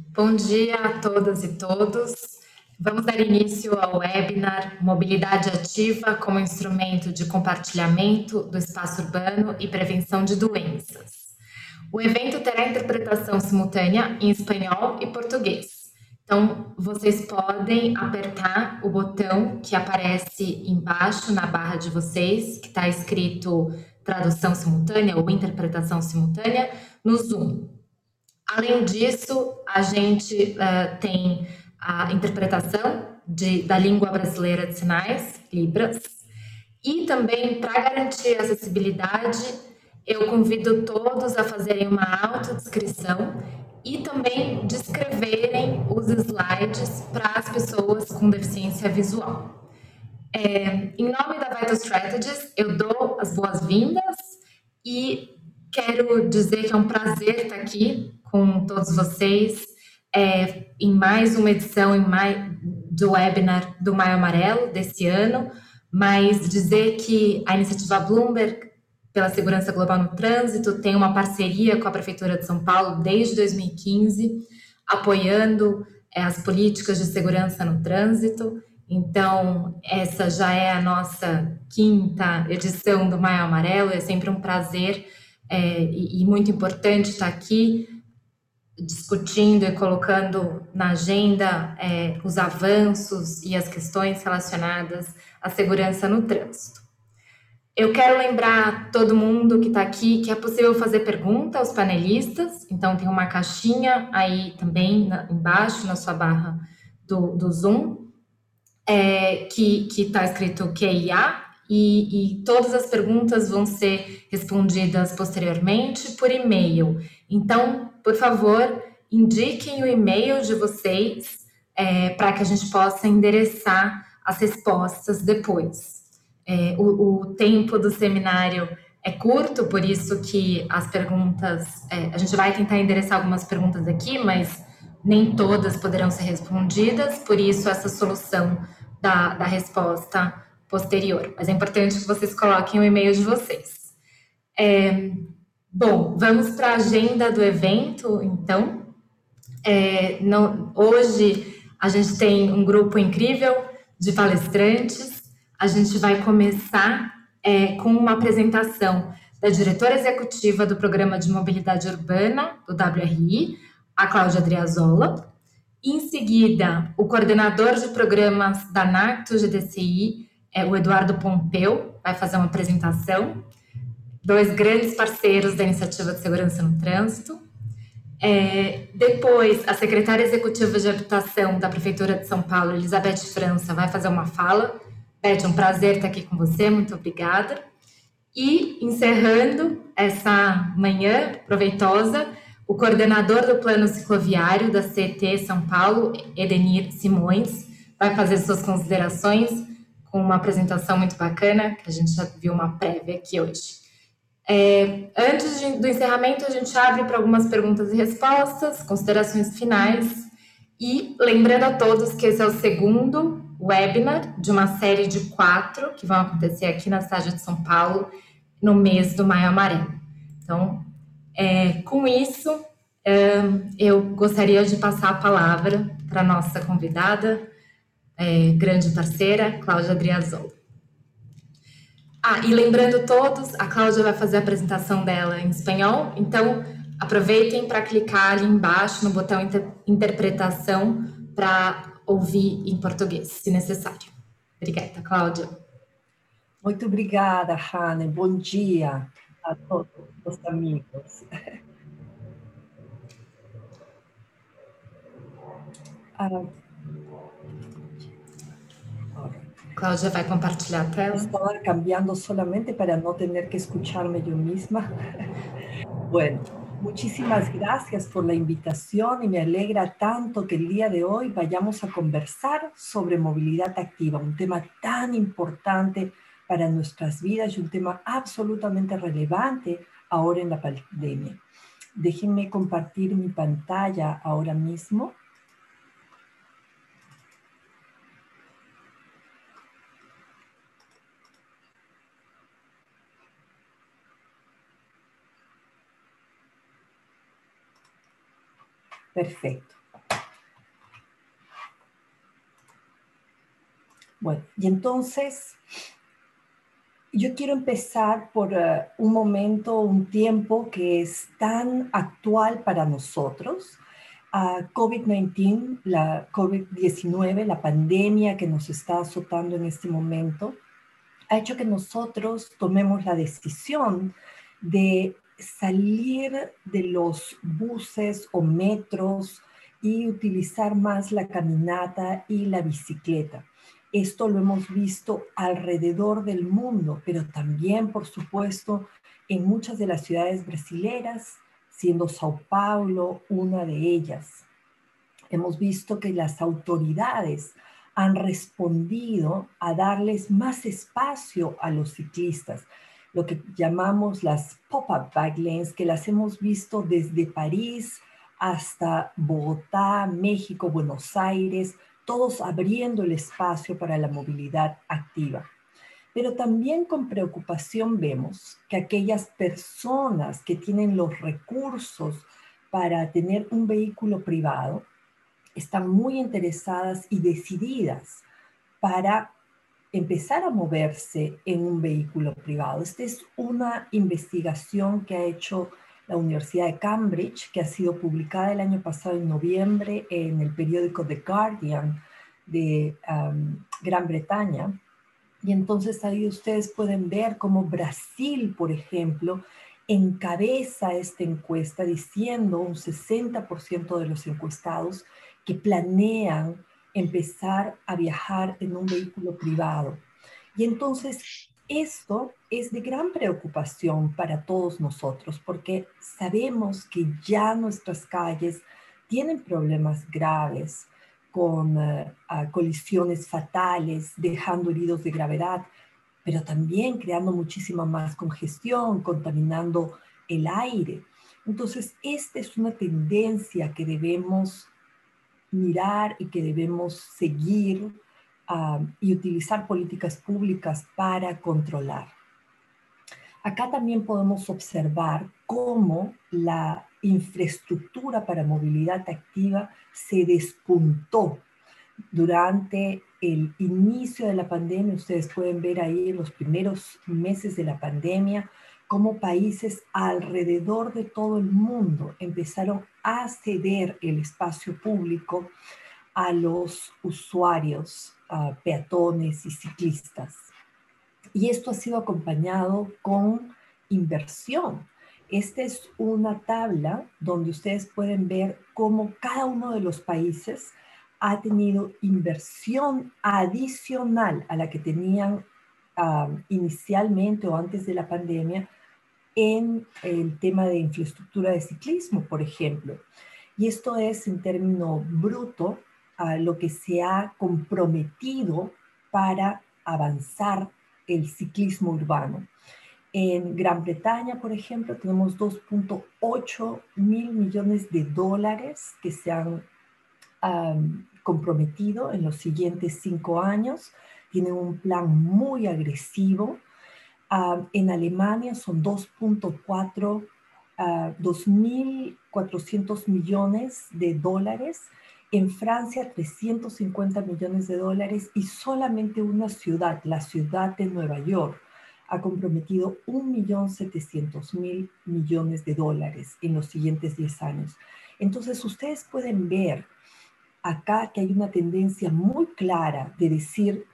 Bom dia a todas e todos. Vamos dar início ao webinar Mobilidade Ativa como instrumento de compartilhamento do espaço urbano e prevenção de doenças. O evento terá interpretação simultânea em espanhol e português. Então, vocês podem apertar o botão que aparece embaixo na barra de vocês, que está escrito tradução simultânea ou interpretação simultânea, no Zoom. Além disso, a gente uh, tem a interpretação de, da língua brasileira de sinais, Libras, e também, para garantir a acessibilidade, eu convido todos a fazerem uma autodescrição e também descreverem os slides para as pessoas com deficiência visual. É, em nome da Vital Strategies, eu dou as boas-vindas e quero dizer que é um prazer estar aqui com todos vocês é, em mais uma edição em do webinar do Maio Amarelo desse ano, mas dizer que a iniciativa Bloomberg pela Segurança Global no Trânsito tem uma parceria com a Prefeitura de São Paulo desde 2015, apoiando é, as políticas de segurança no trânsito. Então, essa já é a nossa quinta edição do Maio Amarelo, é sempre um prazer é, e, e muito importante estar aqui discutindo e colocando na agenda é, os avanços e as questões relacionadas à segurança no trânsito. Eu quero lembrar todo mundo que está aqui que é possível fazer pergunta aos panelistas, então tem uma caixinha aí também na, embaixo na sua barra do, do Zoom, é, que está escrito QIA, e, e todas as perguntas vão ser respondidas posteriormente por e-mail. Então, por favor, indiquem o e-mail de vocês é, para que a gente possa endereçar as respostas depois. É, o, o, tempo do seminário é curto, por isso que as perguntas, é, a gente vai tentar endereçar algumas perguntas aqui, mas nem todas poderão ser respondidas, por isso essa solução da, da resposta posterior. Mas é importante que vocês coloquem o e-mail de vocês. É, bom, vamos para a agenda do evento, então. É, não, hoje a gente tem um grupo incrível de palestrantes. A gente vai começar é, com uma apresentação da diretora executiva do Programa de Mobilidade Urbana, do WRI, a Cláudia Adriazola. Em seguida, o coordenador de programas da NACTO GDCI, é, o Eduardo Pompeu vai fazer uma apresentação, dois grandes parceiros da Iniciativa de Segurança no Trânsito. É, depois, a secretária executiva de habitação da Prefeitura de São Paulo, Elizabeth França, vai fazer uma fala. Beth, um prazer estar aqui com você, muito obrigada. E, encerrando essa manhã proveitosa, o coordenador do plano cicloviário da CET São Paulo, Edenir Simões, vai fazer suas considerações com uma apresentação muito bacana, que a gente já viu uma prévia aqui hoje. É, antes de, do encerramento, a gente abre para algumas perguntas e respostas, considerações finais, e lembrando a todos que esse é o segundo webinar de uma série de quatro que vão acontecer aqui na cidade de São Paulo no mês do Maio Amarelo. Então, é, com isso, é, eu gostaria de passar a palavra para a nossa convidada, é, grande parceira, Cláudia Adriazol. Ah, e lembrando todos, a Cláudia vai fazer a apresentação dela em espanhol, então aproveitem para clicar ali embaixo no botão inter interpretação para ouvir em português, se necessário. Obrigada, Cláudia. Muito obrigada, Hane. Bom dia a todos os amigos. Ah, Cláudia vai compartilhar a tela. Estaba cambiando solamente para no tener que escucharme yo misma. Bueno, muchísimas gracias por la invitación y me alegra tanto que el día de hoy vayamos a conversar sobre movilidad activa, un tema tan importante para nuestras vidas y un tema absolutamente relevante ahora en la pandemia. Déjenme compartir mi pantalla ahora mismo. Perfecto. Bueno, y entonces yo quiero empezar por eh, un momento, un tiempo que es tan actual para nosotros. Ah, COVID-19, la COVID-19, la pandemia que nos está azotando en este momento, ha hecho que nosotros tomemos la decisión de salir de los buses o metros y utilizar más la caminata y la bicicleta. Esto lo hemos visto alrededor del mundo, pero también, por supuesto, en muchas de las ciudades brasileras, siendo Sao Paulo una de ellas. Hemos visto que las autoridades han respondido a darles más espacio a los ciclistas, lo que llamamos las pop-up bike lanes, que las hemos visto desde París hasta Bogotá, México, Buenos Aires, todos abriendo el espacio para la movilidad activa. Pero también con preocupación vemos que aquellas personas que tienen los recursos para tener un vehículo privado están muy interesadas y decididas para empezar a moverse en un vehículo privado. Esta es una investigación que ha hecho la Universidad de Cambridge, que ha sido publicada el año pasado en noviembre en el periódico The Guardian de um, Gran Bretaña. Y entonces ahí ustedes pueden ver cómo Brasil, por ejemplo, encabeza esta encuesta diciendo un 60% de los encuestados que planean empezar a viajar en un vehículo privado. Y entonces esto es de gran preocupación para todos nosotros porque sabemos que ya nuestras calles tienen problemas graves con uh, colisiones fatales, dejando heridos de gravedad, pero también creando muchísima más congestión, contaminando el aire. Entonces, esta es una tendencia que debemos mirar y que debemos seguir y utilizar políticas públicas para controlar. Acá también podemos observar cómo la infraestructura para movilidad activa se despuntó durante el inicio de la pandemia. Ustedes pueden ver ahí en los primeros meses de la pandemia cómo países alrededor de todo el mundo empezaron a ceder el espacio público a los usuarios peatones y ciclistas. Y esto ha sido acompañado con inversión. Esta es una tabla donde ustedes pueden ver cómo cada uno de los países ha tenido inversión adicional a la que tenían inicialmente o antes de la pandemia en el tema de infraestructura de ciclismo, por ejemplo. Y esto es en término bruto a lo que se ha comprometido para avanzar el ciclismo urbano. En Gran Bretaña, por ejemplo, tenemos 2.8 mil millones de dólares que se han comprometido en los siguientes cinco años. Tienen un plan muy agresivo. En Alemania son 2.4, 2.400 millones de dólares en Francia 350 millones de dólares y solamente una ciudad, la ciudad de Nueva York, ha comprometido 1.700.000 millones de dólares en los siguientes 10 años. Entonces ustedes pueden ver acá que hay una tendencia muy clara de decir,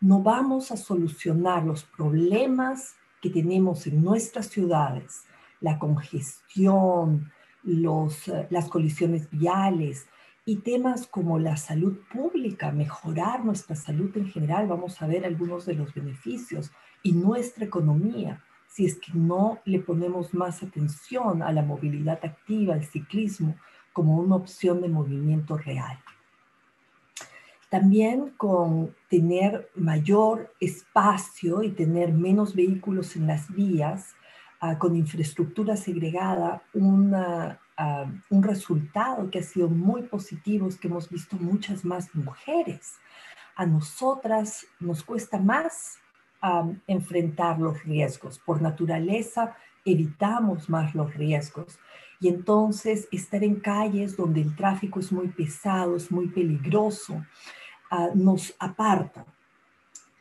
no vamos a solucionar los problemas que tenemos en nuestras ciudades, la congestión, los, eh, las colisiones viales, y temas como la salud pública, mejorar nuestra salud en general, vamos a ver algunos de los beneficios, y nuestra economía, si es que no le ponemos más atención a la movilidad activa, al ciclismo, como una opción de movimiento real. También con tener mayor espacio y tener menos vehículos en las vías, ah, con infraestructura segregada, una un resultado que ha sido muy positivo es que hemos visto muchas más mujeres. A nosotras nos cuesta más enfrentar los riesgos. Por naturaleza evitamos más los riesgos. Y entonces estar en calles donde el tráfico es muy pesado, es muy peligroso, nos aparta.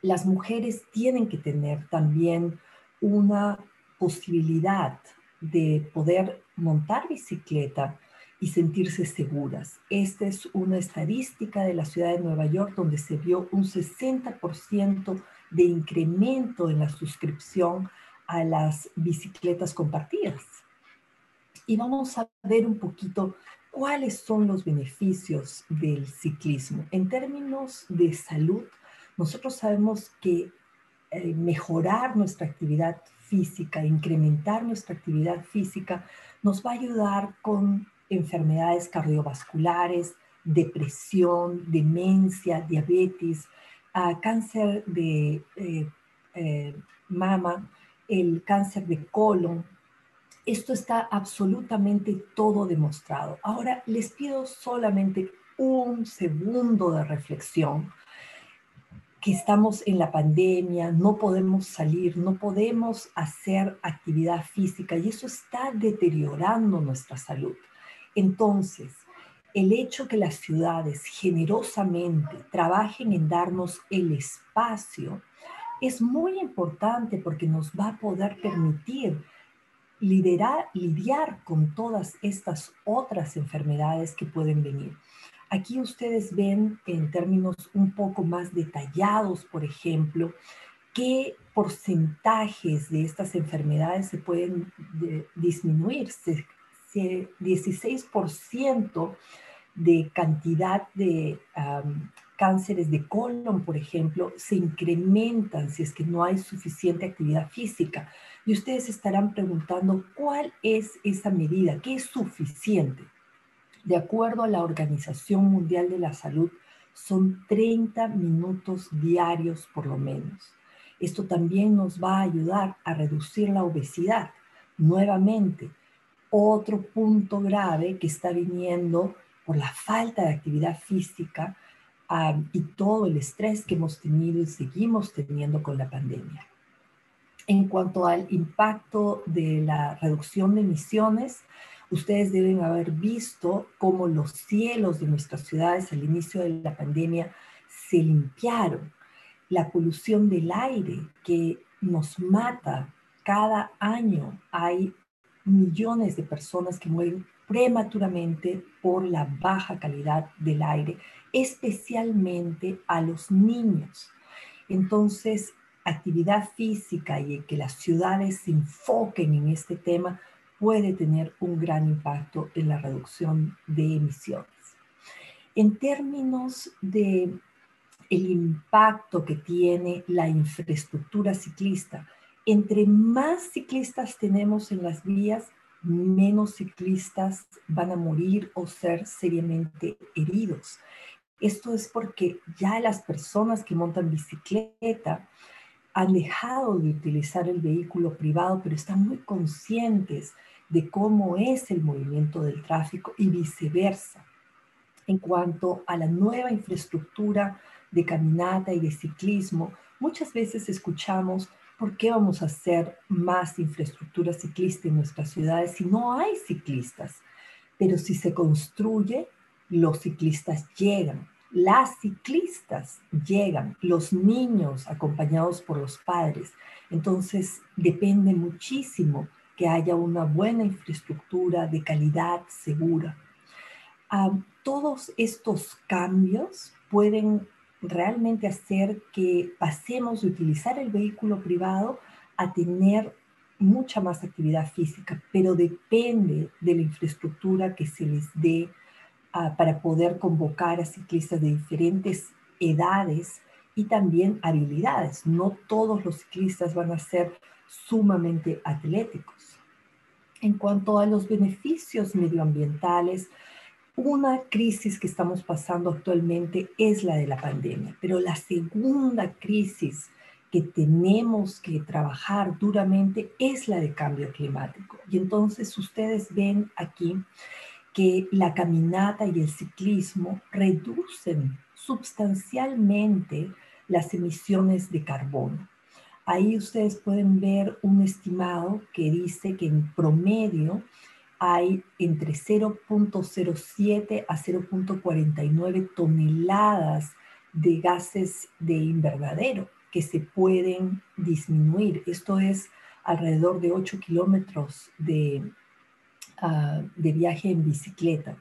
las mujeres tienen que tener también una posibilidad de poder montar bicicleta y sentirse seguras. Esta es una estadística de la ciudad de Nueva York donde se vio un 60% de incremento en la suscripción a las bicicletas compartidas. Y vamos a ver un poquito cuáles son los beneficios del ciclismo. En términos de salud, nosotros sabemos que eh, mejorar nuestra actividad física, incrementar nuestra actividad física, nos va a ayudar con enfermedades cardiovasculares, depresión, demencia, diabetes, cáncer de eh, eh, mama, el cáncer de colon. Esto está absolutamente todo demostrado. Ahora les pido solamente un segundo de reflexión que estamos en la pandemia, no podemos salir, no podemos hacer actividad física y eso está deteriorando nuestra salud. Entonces, el hecho que las ciudades generosamente trabajen en darnos el espacio es muy importante porque nos va a poder permitir liderar, lidiar con todas estas otras enfermedades que pueden venir. Aquí ustedes ven en términos un poco más detallados, por ejemplo, qué porcentajes de estas enfermedades se pueden disminuir. 16% de cantidad de cánceres de colon, por ejemplo, se incrementan si es que no hay suficiente actividad física. Y ustedes estarán preguntando, ¿cuál es esa medida? ¿Qué es suficiente? De acuerdo a la Organización Mundial de la Salud, son 30 minutos diarios por lo menos. Esto también nos va a ayudar a reducir la obesidad. Nuevamente, otro punto grave que está viniendo por la falta de actividad física y todo el estrés que hemos tenido y seguimos teniendo con la pandemia. En cuanto al impacto de la reducción de emisiones, ustedes deben haber visto cómo los cielos de nuestras ciudades al inicio de la pandemia se limpiaron. La polución del aire que nos mata cada año. Hay millones de personas que mueren prematuramente por la baja calidad del aire, especialmente a los niños. Entonces, actividad física y que las ciudades se enfoquen en este tema puede tener un gran impacto en la reducción de emisiones. En términos de el impacto que tiene la infraestructura ciclista, entre más ciclistas tenemos en las vías, menos ciclistas van a morir o ser seriamente heridos. Esto es porque ya las personas que montan bicicleta han dejado de utilizar el vehículo privado, pero están muy conscientes de cómo es el movimiento del tráfico y viceversa. En cuanto a la nueva infraestructura de caminata y de ciclismo, muchas veces escuchamos ¿por qué vamos a hacer más infraestructura ciclista en nuestras ciudades si no hay ciclistas? Pero si se construye, los ciclistas llegan, las ciclistas llegan, los niños acompañados por los padres. Entonces, depende muchísimo que haya una buena infraestructura de calidad segura. Ah, todos estos cambios pueden realmente hacer que pasemos de utilizar el vehículo privado a tener mucha más actividad física, pero depende de la infraestructura que se les dé ah, para poder convocar a ciclistas de diferentes edades y también habilidades. No todos los ciclistas van a ser sumamente atléticos. En cuanto a los beneficios medioambientales, una crisis que estamos pasando actualmente es la de la pandemia, pero la segunda crisis que tenemos que trabajar duramente es la de cambio climático. Y entonces ustedes ven aquí que la caminata y el ciclismo reducen sustancialmente las emisiones de carbono. Ahí ustedes pueden ver un estimado que dice que en promedio hay entre 0.07 a 0.49 toneladas de gases de invernadero. que se pueden disminuir. Esto es alrededor de 8 kilómetros de, ah, de viaje en bicicleta.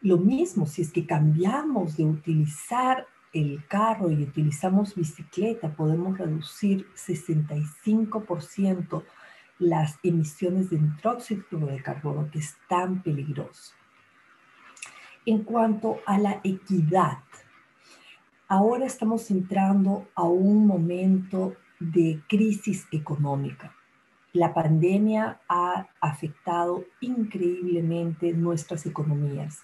Lo mismo, si es que cambiamos de utilizar el carro y utilizamos bicicleta, podemos reducir 65% las emisiones de nitróxido de carbono, que es tan peligroso. En cuanto a la equidad, ahora estamos entrando a un momento de crisis económica. La pandemia ha afectado increíblemente nuestras economías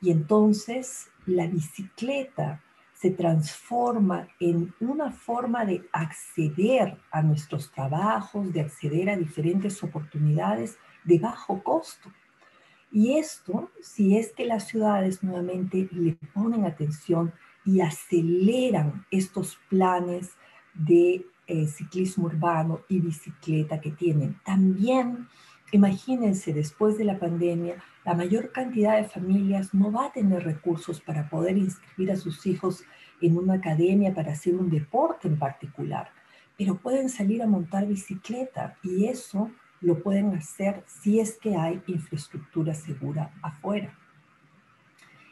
y entonces la bicicleta se transforma en una forma de acceder a nuestros trabajos, de acceder a diferentes oportunidades de bajo costo. Y esto, si es que las ciudades nuevamente le ponen atención y aceleran estos planes de eh, ciclismo urbano y bicicleta que tienen. También, imagínense, después de la pandemia, la mayor cantidad de familias no va a tener recursos para poder inscribir a sus hijos en una academia para hacer un deporte en particular, pero pueden salir a montar bicicleta y eso lo pueden hacer si es que hay infraestructura segura afuera.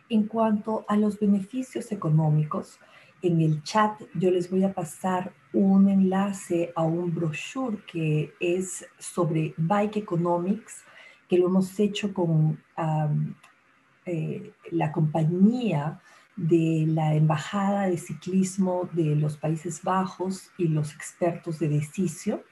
En cuanto a los beneficios económicos, en el chat yo les voy a pasar un enlace a un brochure que es sobre Bike Economics que lo hemos hecho con eh, la compañía de la Embajada de Ciclismo de los Países Bajos y los expertos de Decicio.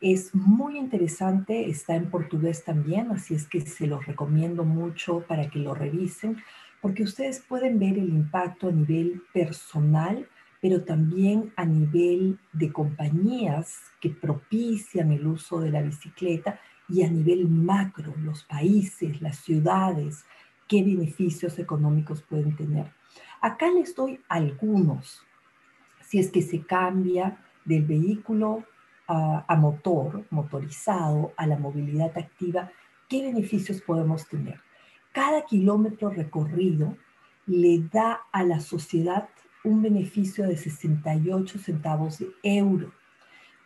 Es muy interesante, está en portugués también, así es que se los recomiendo mucho para que lo revisen, porque ustedes pueden ver el impacto a nivel personal, pero también a nivel de compañías que propician el uso de la bicicleta y a nivel macro, los países, las ciudades, qué beneficios económicos pueden tener. Acá les doy algunos. Si es que se cambia del vehículo a, motor, motorizado, a la movilidad activa, ¿qué beneficios podemos tener? Cada kilómetro recorrido le da a la sociedad un beneficio de 68 centavos de euro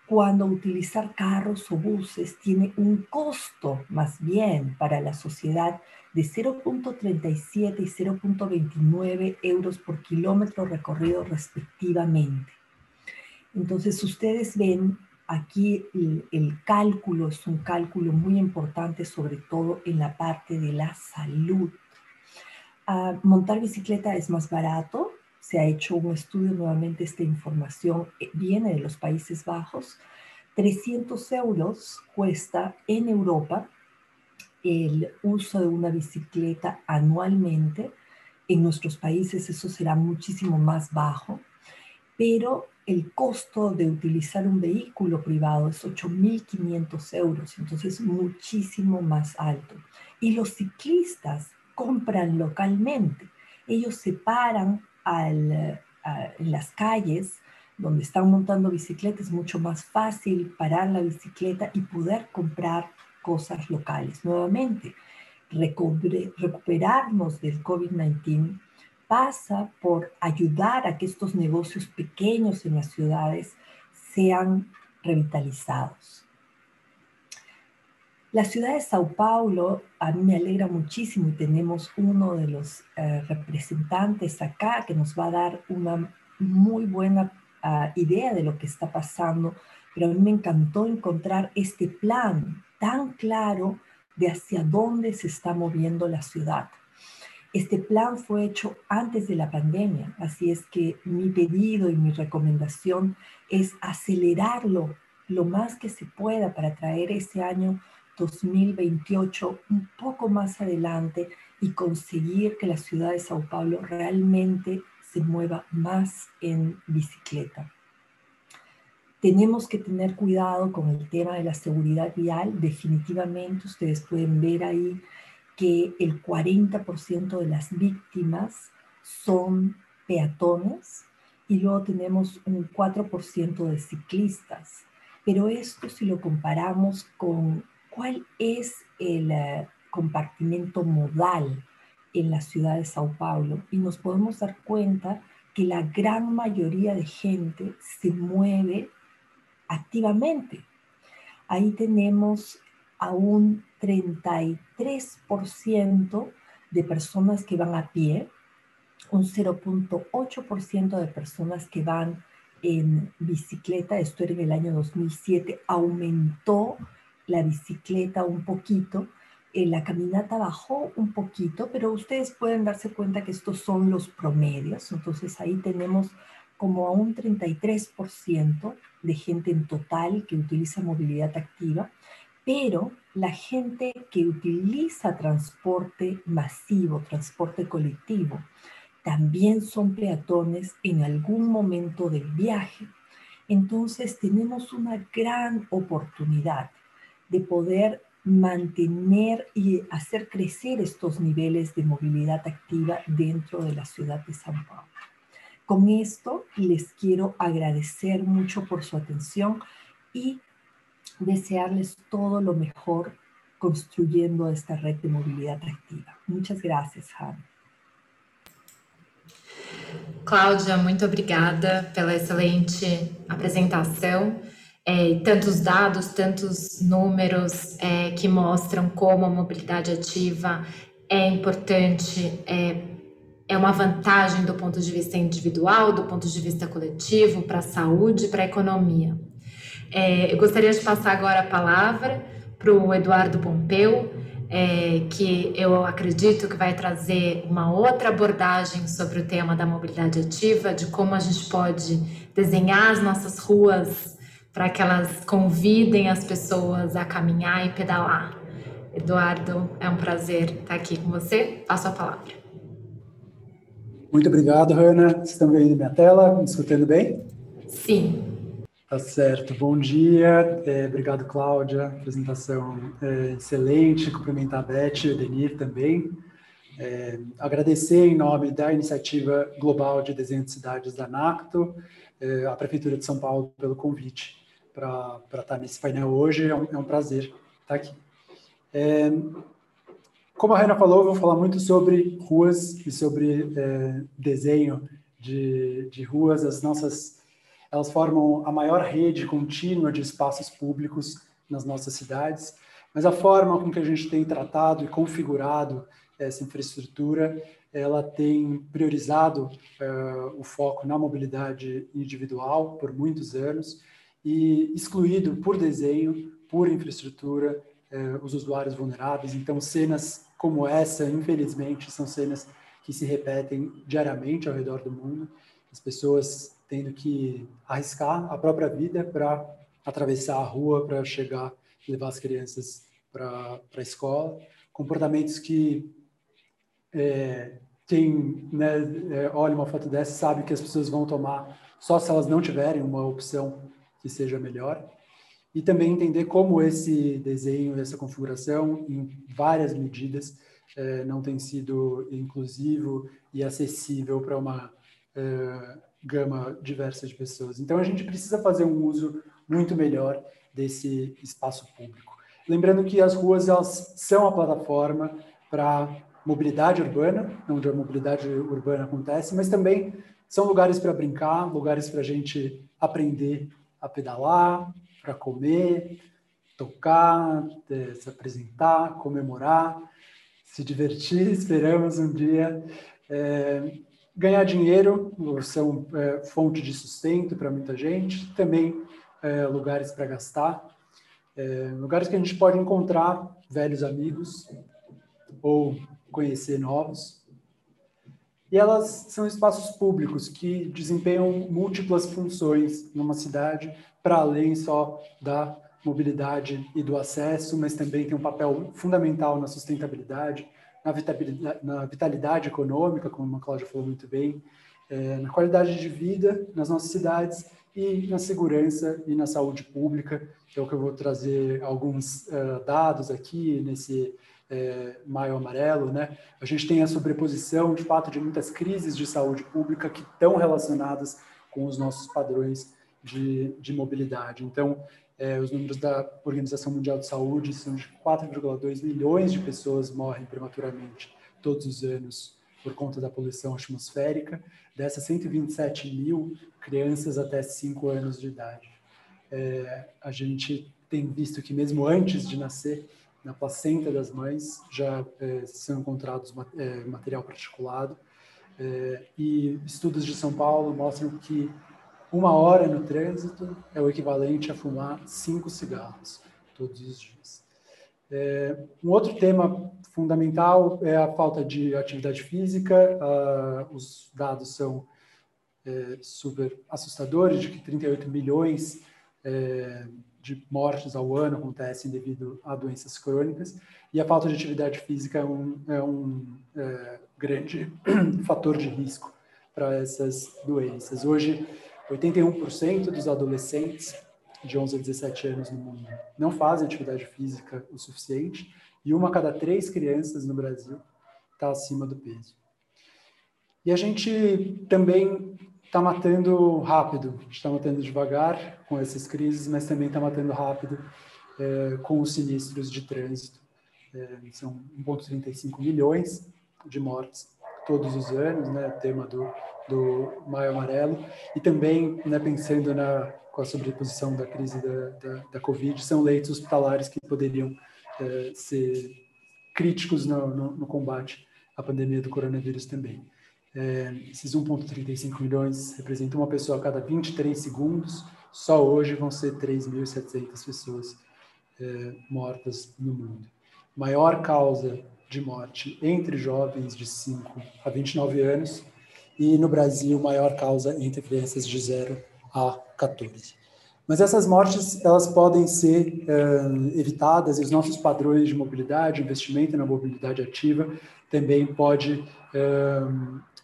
cuando utilizar carros o buses tiene un costo más bien para la sociedad de 0.37 y 0.29 euros por kilómetro recorrido respectivamente. Entonces ustedes ven aquí el, cálculo, es un cálculo muy importante sobre todo en la parte de la salud. Ah, montar bicicleta es más barato, se ha hecho un estudio, nuevamente esta información eh, viene de los Países Bajos, 300 euros cuesta en Europa el uso de una bicicleta anualmente. En nuestros países eso será muchísimo más bajo, pero el costo de utilizar un vehículo privado es 8.500 euros, entonces muchísimo más alto. Y los ciclistas compran localmente. Ellos se paran en las calles donde están montando bicicletas, es mucho más fácil parar la bicicleta y poder comprar cosas locales. Nuevamente, recuperarnos del COVID-19 pasa por ayudar a que estos negocios pequeños en las ciudades sean revitalizados. La ciudad de Sao Paulo a mí me alegra muchísimo y tenemos uno de los eh, representantes acá que nos va a dar una muy buena ah, idea de lo que está pasando, pero a mí me encantó encontrar este plan tan claro de hacia dónde se está moviendo la ciudad. Este plan fue hecho antes de la pandemia, así es que mi pedido y mi recomendación es acelerarlo lo más que se pueda para traer ese año 2028 un poco más adelante y conseguir que la ciudad de Sao Paulo realmente se mueva más en bicicleta. Tenemos que tener cuidado con el tema de la seguridad vial. Definitivamente ustedes pueden ver ahí que el 40% de las víctimas son peatones y luego tenemos un 4% de ciclistas. Pero esto si lo comparamos con cuál es el eh, compartimento modal en la ciudad de Sao Paulo y nos podemos dar cuenta que la gran mayoría de gente se mueve activamente. Ahí tenemos a un 33% de personas que van a pie, un 0.8% de personas que van en bicicleta, esto era en el año 2007, aumentó la bicicleta un poquito, eh, la caminata bajó un poquito, pero ustedes pueden darse cuenta que estos son los promedios, entonces ahí tenemos como a un 33% de gente en total que utiliza movilidad activa, pero la gente que utiliza transporte masivo, transporte colectivo, también son peatones en algún momento del viaje. Entonces tenemos una gran oportunidad de poder mantener y hacer crecer estos niveles de movilidad activa dentro de la ciudad de San Paulo. Con esto les quiero agradecer mucho por su atención y desearles todo lo mejor construyendo esta red de movilidad activa. Muchas gracias, Han. Cláudia, muito obrigada pela excelente apresentação. É, tantos dados, tantos números é, que mostram como a mobilidade ativa é importante, é, é uma vantagem do ponto de vista individual, do ponto de vista coletivo, para a saúde, para a economia. É, eu gostaria de passar agora a palavra para o Eduardo Pompeu, é, que eu acredito que vai trazer uma outra abordagem sobre o tema da mobilidade ativa, de como a gente pode desenhar as nossas ruas para que elas convidem as pessoas a caminhar e pedalar. Eduardo, é um prazer estar aqui com você. Passo a palavra. Muito obrigado, Hanna. Estão vendo minha tela? Me escutando bem? Sim. Tá certo. Bom dia. É, obrigado, Cláudia. Apresentação é, excelente. Cumprimentar a Beth e o Denir também. É, agradecer em nome da Iniciativa Global de Desenho de Cidades da NACTO, é, a Prefeitura de São Paulo pelo convite para estar nesse painel hoje. É um, é um prazer estar aqui. É, como a Reina falou, eu vou falar muito sobre ruas e sobre é, desenho de, de ruas, as nossas elas formam a maior rede contínua de espaços públicos nas nossas cidades, mas a forma com que a gente tem tratado e configurado essa infraestrutura, ela tem priorizado uh, o foco na mobilidade individual por muitos anos e excluído por desenho, por infraestrutura, uh, os usuários vulneráveis. Então, cenas como essa, infelizmente, são cenas que se repetem diariamente ao redor do mundo. As pessoas tendo que arriscar a própria vida para atravessar a rua, para chegar e levar as crianças para a escola. Comportamentos que é, quem né, é, olha uma foto dessa sabe que as pessoas vão tomar só se elas não tiverem uma opção que seja melhor. E também entender como esse desenho, essa configuração, em várias medidas, é, não tem sido inclusivo e acessível para uma é, gama diversa de pessoas. Então, a gente precisa fazer um uso muito melhor desse espaço público. Lembrando que as ruas elas são a plataforma para mobilidade urbana, onde a mobilidade urbana acontece, mas também são lugares para brincar, lugares para a gente aprender a pedalar, para comer, tocar, eh, se apresentar, comemorar, se divertir. Esperamos um dia é, Ganhar dinheiro são é, fonte de sustento para muita gente, também é, lugares para gastar, é, lugares que a gente pode encontrar velhos amigos ou conhecer novos. E elas são espaços públicos que desempenham múltiplas funções numa cidade, para além só da mobilidade e do acesso, mas também tem um papel fundamental na sustentabilidade, na vitalidade, econômica, como a Cláudia falou muito bem, é, na qualidade de vida nas nossas cidades e na segurança e na saúde pública, que é o que eu vou trazer alguns uh, dados aqui nesse é, maio amarelo, né? A gente tem a sobreposição, de fato, de muitas crises de saúde pública que estão relacionadas com os nossos padrões de, de mobilidade. Então, é, os números da Organização Mundial de Saúde são de 4,2 milhões de pessoas morrem prematuramente todos os anos por conta da poluição atmosférica. Dessas 127 mil crianças até 5 anos de idade. É, a gente tem visto que mesmo antes de nascer, na placenta das mães já é, são encontrados é, material particulado. É, e estudos de São Paulo mostram que uma hora no trânsito é o equivalente a fumar cinco cigarros todos os dias. É, um outro tema fundamental é a falta de atividade física. Ah, os dados são é, super assustadores, de que 38 milhões é, de mortes ao ano acontecem devido a doenças crônicas, e a falta de atividade física é um, é um é, grande fator de risco para essas doenças. Hoje, 81% dos adolescentes de 11 a 17 anos no mundo não fazem atividade física o suficiente, e uma a cada três crianças no Brasil está acima do peso. E a gente também está matando rápido, está matando devagar com essas crises, mas também está matando rápido é, com os sinistros de trânsito. É, são 1,35 milhões de mortes todos os anos, né, tema do, do Maio Amarelo, e também né, pensando na, com a sobreposição da crise da, da, da Covid, são leitos hospitalares que poderiam é, ser críticos no, no, no combate à pandemia do coronavírus também. É, esses 1,35 milhões representam uma pessoa a cada 23 segundos. Só hoje vão ser 3.700 pessoas é, mortas no mundo. Maior causa de morte entre jovens de 5 a 29 anos e no Brasil maior causa entre crianças de 0 a 14. Mas essas mortes elas podem ser é, evitadas e os nossos padrões de mobilidade, investimento na mobilidade ativa também pode é,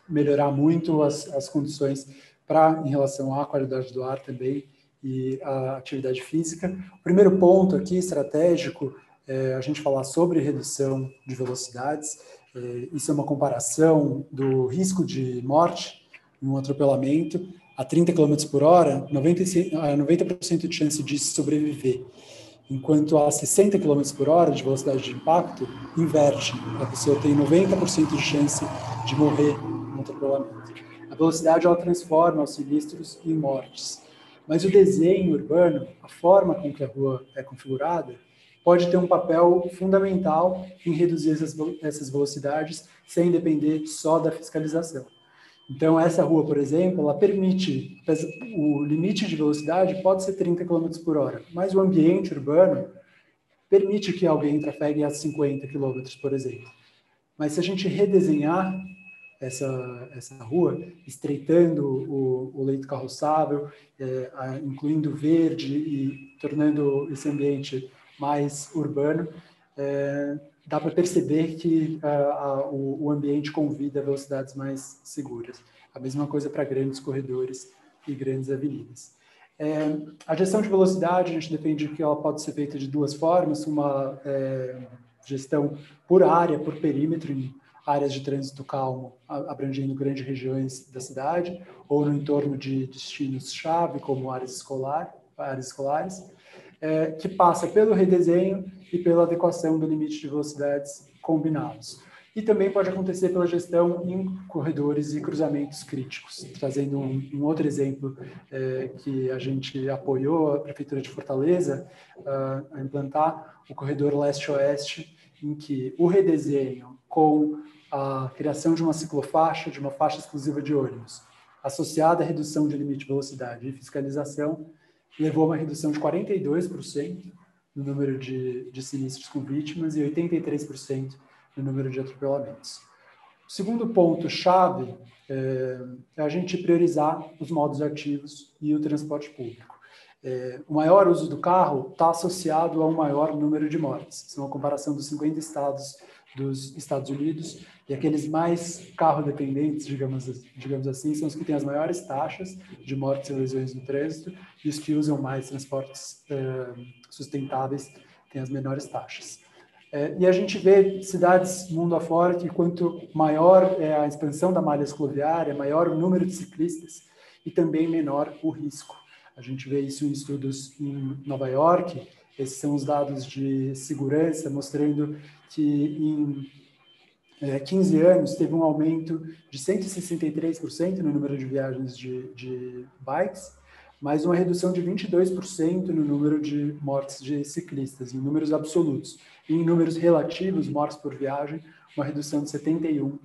melhorar muito as, as condições para em relação à qualidade do ar também e à atividade física. O primeiro ponto aqui estratégico é a gente falar sobre redução de velocidades. É, isso é uma comparação do risco de morte em um atropelamento a 30 km por hora, 90%, 90 de chance de sobreviver enquanto a 60 km por hora de velocidade de impacto, inverte. A pessoa tem 90% de chance de morrer no atropelamento. A velocidade ela transforma os sinistros em mortes. Mas o desenho urbano, a forma com que a rua é configurada, pode ter um papel fundamental em reduzir essas, essas velocidades sem depender só da fiscalização. Então, essa rua, por exemplo, ela permite, o limite de velocidade pode ser 30 km por hora, mas o ambiente urbano permite que alguém trafegue a 50 km, por exemplo. Mas se a gente redesenhar essa, essa rua, estreitando o, o leito carroçável, é, a, incluindo verde e tornando esse ambiente mais urbano, é, dá para perceber que uh, o, o, ambiente convida a velocidades mais seguras. A mesma coisa para grandes corredores e grandes avenidas. É, a gestão de velocidade, a gente defende que ela pode ser feita de duas formas, uma é, gestão por área, por perímetro, em áreas de trânsito calmo, abrangendo grandes regiões da cidade, ou no entorno de destinos-chave, como áreas, escolar, áreas escolares, é, que passa pelo redesenho e pela adequação do limite de velocidades combinados. E também pode acontecer pela gestão em corredores e cruzamentos críticos. Trazendo um, um outro exemplo é, que a gente apoiou a Prefeitura de Fortaleza uh, a implantar, o corredor leste-oeste, em que o redesenho com a criação de uma ciclofaixa, de uma faixa exclusiva de ônibus, associada à redução de limite de velocidade e fiscalização, levou a uma redução de 42% no número de, de sinistros com vítimas e 83% no número de atropelamentos. O segundo ponto-chave é, é, a gente priorizar os modos ativos e o transporte público. É, o maior uso do carro está associado a um maior número de mortes. Isso é uma comparação dos 50 estados dos Estados Unidos e aqueles mais carro dependentes, digamos, digamos assim, são os que têm as maiores taxas de mortes e lesões no trânsito e os que usam mais transportes eh, sustentáveis têm as menores taxas. É, e a gente vê cidades mundo afora que quanto maior é a expansão da malha cicloviária, maior o número de ciclistas e também menor o risco. A gente vê isso em estudos em Nova York, esses são os dados de segurança mostrando que em é, 15 anos, teve um aumento de 163% no número de viagens de, de bikes, mas uma redução de 22% no número de mortes de ciclistas, em números absolutos. E em números relativos, mortes por viagem, uma redução de 71%.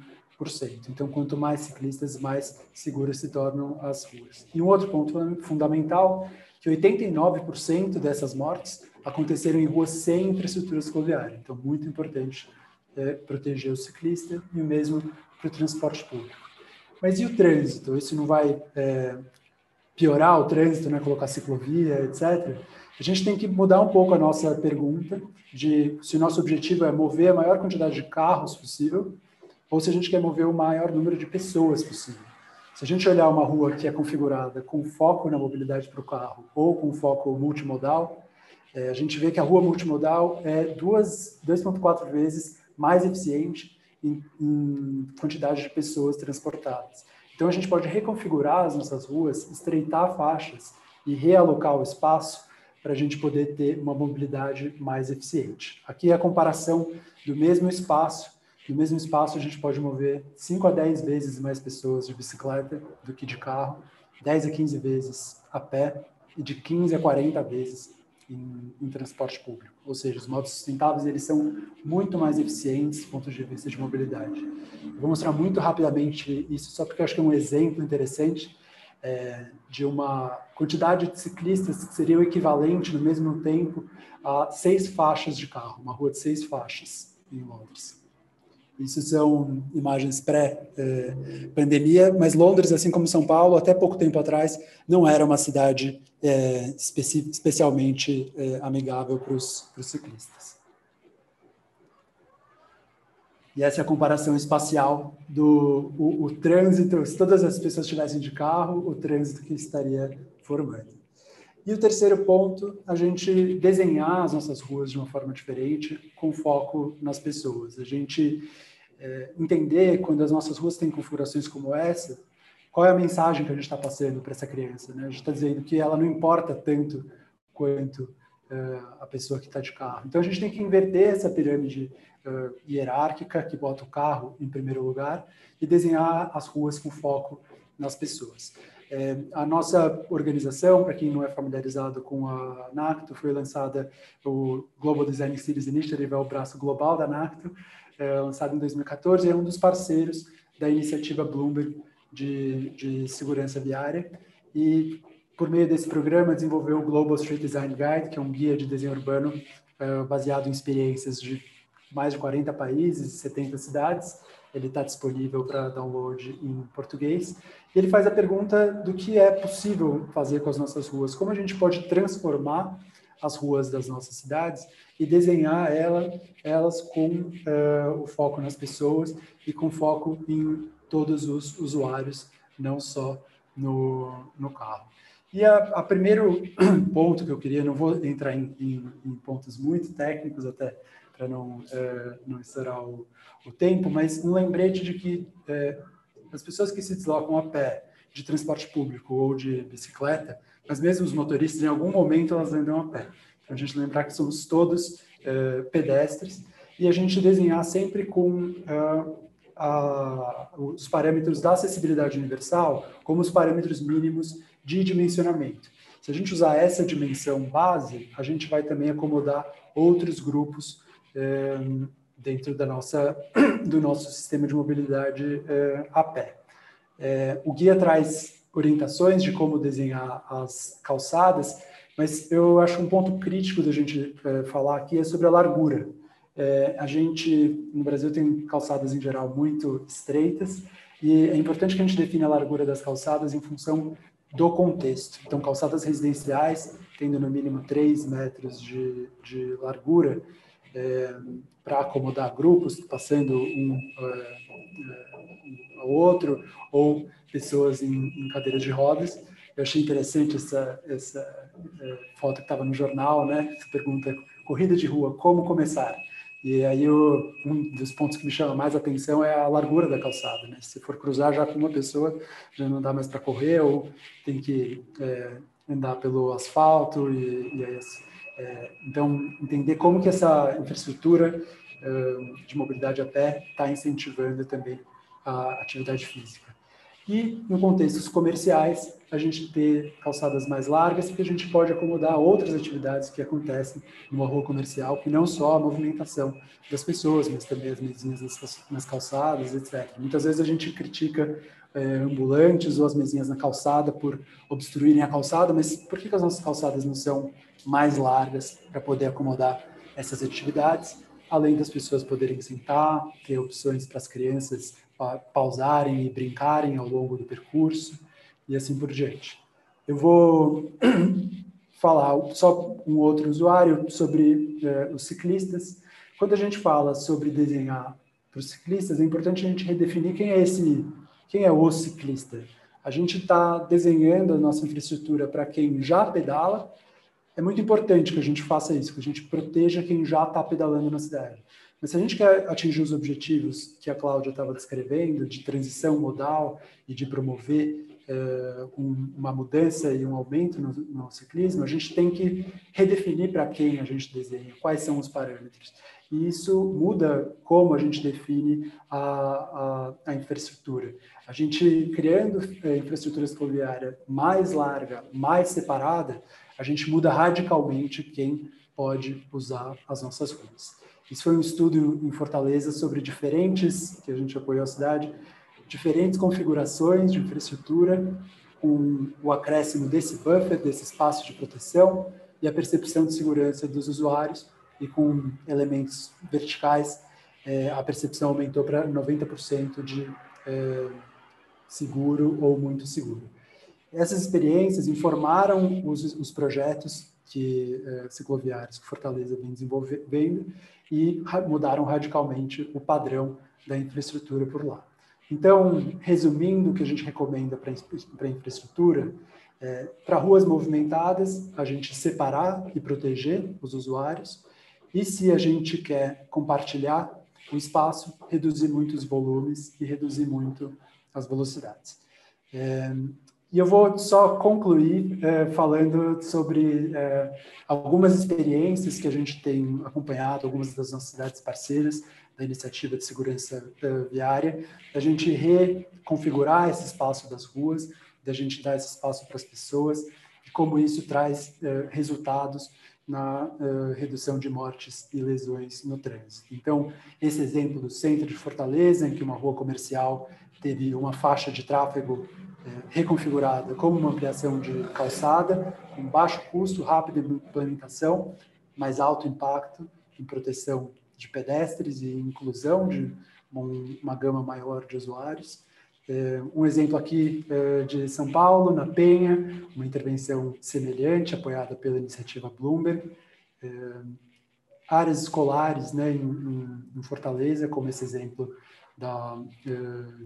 Então, quanto mais ciclistas, mais seguras se tornam as ruas. E um outro ponto fundamental, que 89% dessas mortes aconteceram em ruas sem infraestrutura escoviária. Então, muito importante é, proteger o ciclista e o mesmo para o transporte público. Mas e o trânsito? Isso não vai é, piorar o trânsito, né? colocar ciclovia, etc. A gente tem que mudar um pouco a nossa pergunta de se o nosso objetivo é mover a maior quantidade de carros possível ou se a gente quer mover o maior número de pessoas possível. Se a gente olhar uma rua que é configurada com foco na mobilidade para o carro ou com foco multimodal, é, a gente vê que a rua multimodal é 2,4 vezes mais eficiente em, em quantidade de pessoas transportadas. Então, a gente pode reconfigurar as nossas ruas, estreitar faixas e realocar o espaço para a gente poder ter uma mobilidade mais eficiente. Aqui é a comparação do mesmo espaço no mesmo espaço, a gente pode mover 5 a 10 vezes mais pessoas de bicicleta do que de carro, 10 a 15 vezes a pé e de 15 a 40 vezes em, em transporte público. Ou seja, os modos sustentáveis eles são muito mais eficientes do ponto de vista de mobilidade. Eu vou mostrar muito rapidamente isso, só porque eu acho que é um exemplo interessante é, de uma quantidade de ciclistas que seria o equivalente, no mesmo tempo, a seis faixas de carro, uma rua de seis faixas em Londres. Isso são imagens pré-pandemia, mas Londres, assim como São Paulo, até pouco tempo atrás, não era uma cidade é, especi especialmente é, amigável para os ciclistas. E essa é a comparação espacial do o, o trânsito, se todas as pessoas estivessem de carro, o trânsito que estaria formando. E o terceiro ponto, a gente desenhar as nossas ruas de uma forma diferente, com foco nas pessoas. A gente é, entender, quando as nossas ruas têm configurações como essa, qual é a mensagem que a gente está passando para essa criança. Né? A gente está dizendo que ela não importa tanto quanto é, a pessoa que está de carro. Então, a gente tem que inverter essa pirâmide uh, hierárquica, que bota o carro em primeiro lugar, e desenhar as ruas com foco nas pessoas. É, a nossa organização, para quem não é familiarizado com a NACTO, foi lançada o Global Design Cities Initiative, é o braço global da NACTO, é, lançado em 2014, é um dos parceiros da iniciativa Bloomberg de, de segurança viária e por meio desse programa desenvolveu o Global Street Design Guide, que é um guia de desenho urbano é, baseado em experiências de mais de 40 países, 70 cidades, ele está disponível para download em português. Ele faz a pergunta do que é possível fazer com as nossas ruas, como a gente pode transformar as ruas das nossas cidades e desenhar ela, elas com uh, o foco nas pessoas e com foco em todos os usuários, não só no, no carro. E a, a primeiro ponto que eu queria, não vou entrar em, em, em pontos muito técnicos até para não, uh, não estourar o, o tempo, mas um lembrete de que é, as pessoas que se deslocam a pé de transporte público ou de bicicleta, mas mesmo os motoristas, em algum momento elas andam a pé. Então, a gente lembrar que somos todos é, pedestres e a gente desenhar sempre com é, a, os parâmetros da acessibilidade universal como os parâmetros mínimos de dimensionamento. Se a gente usar essa dimensão base, a gente vai também acomodar outros grupos é, dentro da nossa, do nosso sistema de mobilidade é, a pé. É, o guia traz orientações de como desenhar as calçadas, mas eu acho um ponto crítico da gente é, falar aqui é sobre a largura. A gente, no Brasil, tem calçadas em geral muito estreitas, e é importante que a gente defina a largura das calçadas em função do contexto. Então, calçadas residenciais, tendo no mínimo 3 metros de, de largura, é, para acomodar grupos, passando um, é, um ao outro, ou pessoas em, em, cadeiras de rodas. Eu achei interessante essa, essa é, foto que estava no jornal, né? Você pergunta, corrida de rua, como começar? E aí um dos pontos que me chama mais atenção é a largura da calçada, né? Se for cruzar já com uma pessoa, já não dá mais para correr ou tem que é, andar pelo asfalto e, e aí, é, então, entender como que essa infraestrutura de mobilidade a pé está incentivando também a atividade física. E, em contextos comerciais, a gente ter calçadas mais largas, que a gente pode acomodar outras atividades que acontecem numa rua comercial, que não só a movimentação das pessoas, mas também as mesinhas nas calçadas, etc. Muitas vezes a gente critica é, ambulantes ou as mesinhas na calçada por obstruírem a calçada, mas por que, que as nossas calçadas não são mais largas para poder acomodar essas atividades, além das pessoas poderem sentar, ter opções para as crianças pausarem e brincarem ao longo do percurso e assim por diante. Eu vou falar só um outro usuário sobre é, os ciclistas. Quando a gente fala sobre desenhar para os ciclistas, é importante a gente redefinir quem é esse, quem é o ciclista. A gente está desenhando a nossa infraestrutura para quem já pedala. É muito importante que a gente faça isso, que a gente proteja quem já está pedalando na cidade. Mas se a gente quer atingir os objetivos que a Cláudia estava descrevendo, de transição modal e de promover uh, um, uma mudança e um aumento no, no, ciclismo, a gente tem que redefinir para quem a gente desenha, quais são os parâmetros. E isso muda como a gente define a, a, a infraestrutura. A gente criando eh, infraestrutura cicloviária mais larga, mais separada, a gente muda radicalmente quem pode usar as nossas ruas. Isso foi um estudo em Fortaleza sobre diferentes, que a gente apoiou a cidade, diferentes configurações de infraestrutura, com o acréscimo desse buffer, desse espaço de proteção e a percepção de segurança dos usuários, e com elementos verticais, é, a percepção aumentou para 90% de é, seguro ou muito seguro. Essas experiências informaram os, os projetos que é, cicloviários que Fortaleza vem desenvolvendo e mudaram radicalmente o padrão da infraestrutura por lá. Então, resumindo o que a gente recomenda para a infraestrutura, é, para ruas movimentadas, a gente separar e proteger os usuários, e se a gente quer compartilhar o espaço, reduzir muito os volumes e reduzir muito as velocidades. É, e eu vou só concluir é, falando sobre é, algumas experiências que a gente tem acompanhado, algumas das nossas cidades parceiras da iniciativa de segurança é, viária, da gente reconfigurar esse espaço das ruas, da gente dar esse espaço para as pessoas, e como isso traz resultados na redução de mortes e lesões no trânsito. Então, esse exemplo do centro de Fortaleza, em que uma rua comercial teve uma faixa de tráfego é, reconfigurada como uma ampliação de calçada, com baixo custo, rápida implementação, mais alto impacto em proteção de pedestres e inclusão de uma gama maior de usuários. É, um exemplo aqui é, de São Paulo, na Penha, uma intervenção semelhante, apoiada pela iniciativa Bloomberg. áreas escolares né, em, Fortaleza, como esse exemplo da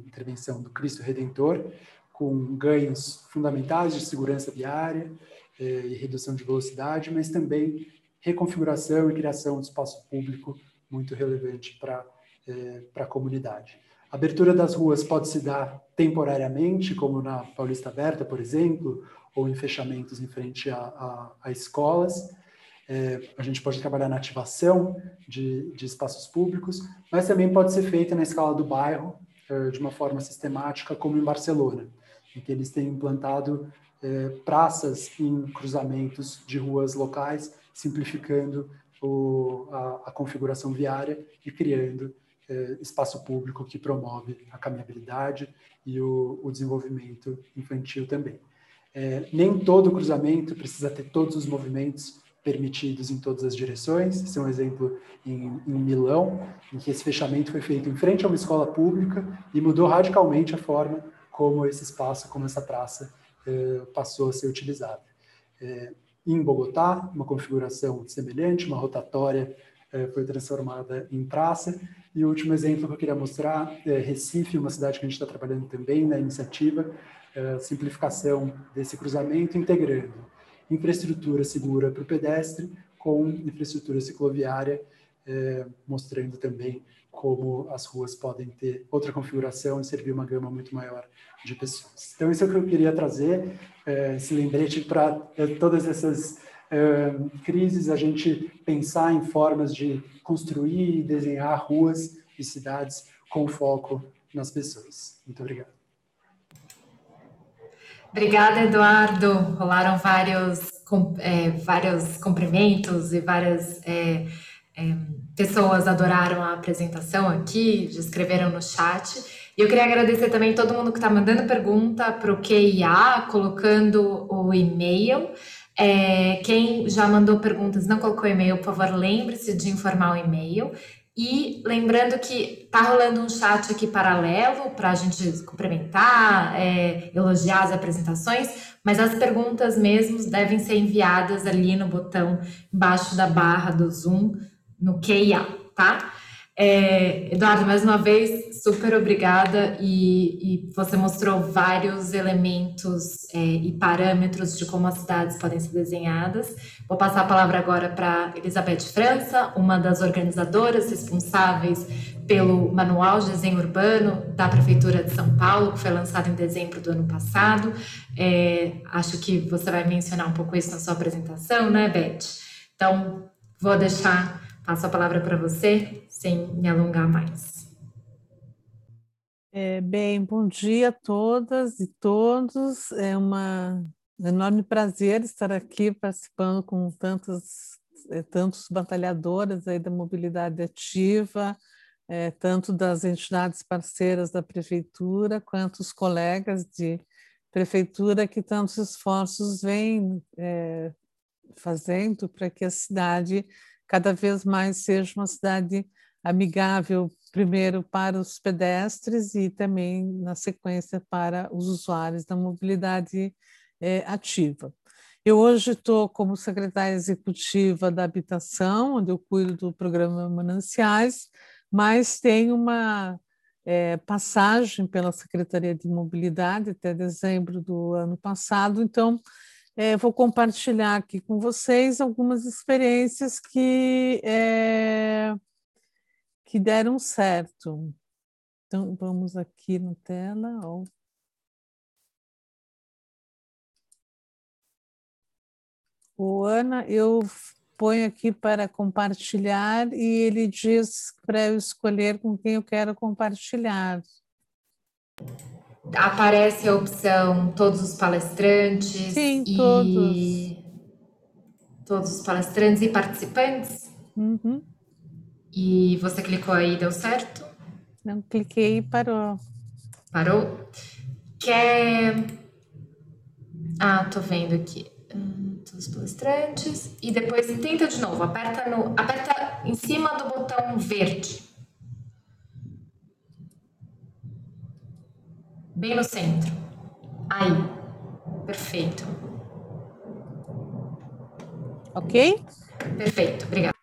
intervenção do Cristo Redentor, com ganhos fundamentais de segurança viária eh, e redução de velocidade, mas também reconfiguração e criação de espaço público muito relevante para eh, a comunidade. A abertura das ruas pode se dar temporariamente, como na Paulista Aberta, por exemplo, ou em fechamentos em frente a, a, a escolas. É, a gente pode trabalhar na ativação de, de, espaços públicos, mas também pode ser feita na escala do bairro, é, de uma forma sistemática, como em Barcelona em que eles têm implantado é, praças em cruzamentos de ruas locais, simplificando o, a, a, configuração viária e criando é, espaço público que promove a caminhabilidade e o, o desenvolvimento infantil também. Nem todo cruzamento precisa ter todos os movimentos permitidos em todas as direções. Esse é um exemplo em, em, Milão, em que esse fechamento foi feito em frente a uma escola pública e mudou radicalmente a forma como esse espaço, como essa praça eh, passou a ser utilizada. Eh, em Bogotá, uma configuração semelhante, uma rotatória eh, foi transformada em praça. E o último exemplo que eu queria mostrar é Recife, uma cidade que a gente está trabalhando também na iniciativa, simplificação desse cruzamento, integrando infraestrutura segura para o pedestre com infraestrutura cicloviária, mostrando também como as ruas podem ter outra configuração e servir uma gama muito maior de pessoas. Então, isso é o que eu queria trazer, é, esse lembrete para é, todas essas crises, a gente pensar em formas de construir e desenhar ruas e cidades com foco nas pessoas. Muito obrigado. Obrigada, Eduardo. Rolaram vários, é, vários cumprimentos e várias é, é, pessoas adoraram a apresentação aqui, escreveram no chat. E eu queria agradecer também todo mundo que está mandando pergunta para o QIA, colocando o e-mail. É, quem já mandou perguntas não colocou e-mail, por favor, lembre-se de informar o e-mail. E lembrando que tá rolando um chat aqui paralelo para a gente cumprimentar, é, elogiar as apresentações, mas as perguntas mesmo devem ser enviadas ali no botão embaixo da barra do Zoom, no QIA, tá? É, Eduardo, mais uma vez, super obrigada e, e você mostrou vários elementos é, e parâmetros de como as cidades podem ser desenhadas. Vou passar a palavra agora para Elizabeth França, uma das organizadoras responsáveis pelo Manual de Desenho Urbano da Prefeitura de São Paulo, que foi lançado em dezembro do ano passado. É, acho que você vai mencionar um pouco isso na sua apresentação, né, Beth? Então, vou deixar, passo a palavra para você sem me alongar mais. É, bem, bom dia a todas e todos. É uma, um enorme prazer estar aqui participando com tantos, é, tantos batalhadores aí da mobilidade ativa, é, tanto das entidades parceiras da prefeitura quanto os colegas de prefeitura que tantos esforços vêm é, fazendo para que a cidade cada vez mais seja uma cidade amigável primeiro para os pedestres e também na sequência para os usuários da mobilidade é, ativa. Eu hoje estou como secretária executiva da habitação, onde eu cuido do programa Mananciais, mas tenho uma é, passagem pela Secretaria de Mobilidade até dezembro do ano passado, então é, vou compartilhar aqui com vocês algumas experiências que que deram certo. Então, vamos aqui na tela. Ó. O Ana, eu ponho aqui para compartilhar e ele diz para eu escolher com quem eu quero compartilhar. Aparece a opção todos os palestrantes. Sim, e... todos. Todos os palestrantes e participantes? Uhum. E você clicou aí, deu certo? Não, cliquei e parou. Parou? Quer. Ah, tô vendo aqui. Hum, todos os palestrantes. E depois tenta de novo. Aperta, no... Aperta em cima do botão verde. Bem no centro. Aí. Perfeito. Ok? Perfeito, obrigada.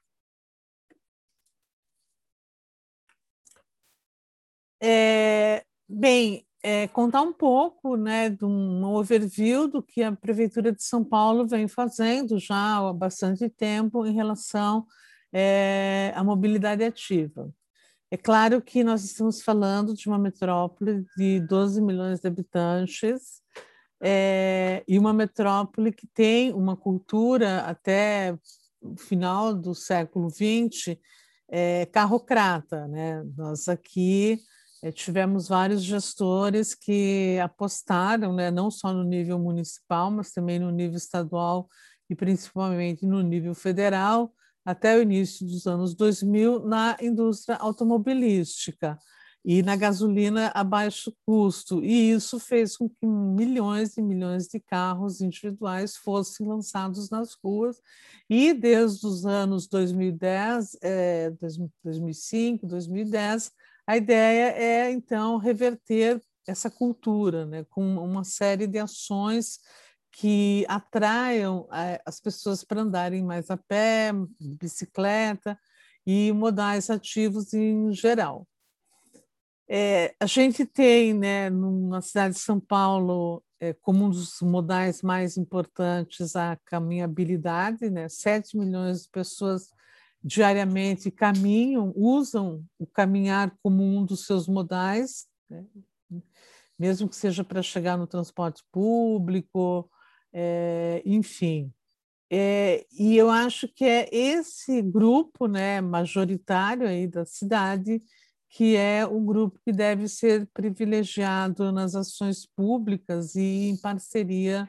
É, bem, é, contar um pouco né, de um overview do que a Prefeitura de São Paulo vem fazendo já há bastante tempo em relação é, à mobilidade ativa. É claro que nós estamos falando de uma metrópole de 12 milhões de habitantes é, e uma metrópole que tem uma cultura até o final do século XX é, carrocrata. Né? Nós aqui tivemos vários gestores que apostaram, né, não só no nível municipal, mas também no nível estadual e principalmente no nível federal, até o início dos anos 2000, na indústria automobilística e na gasolina a baixo custo. E isso fez com que milhões e milhões de carros individuais fossem lançados nas ruas. E desde os anos 2010, é, 2005, 2010, a ideia é, então, reverter essa cultura, né, com uma série de ações que atraiam é, as pessoas para andarem mais a pé, bicicleta e modais ativos em geral. É, a gente tem, né, na cidade de São Paulo, é, como um dos modais mais importantes a caminhabilidade, né? 7 milhões de pessoas diariamente caminham, usam o caminhar como um dos seus modais, né? mesmo que seja para chegar no transporte público, é, enfim. É, e eu acho que é esse grupo né, majoritário aí da cidade que é o grupo que deve ser privilegiado nas ações públicas e em parceria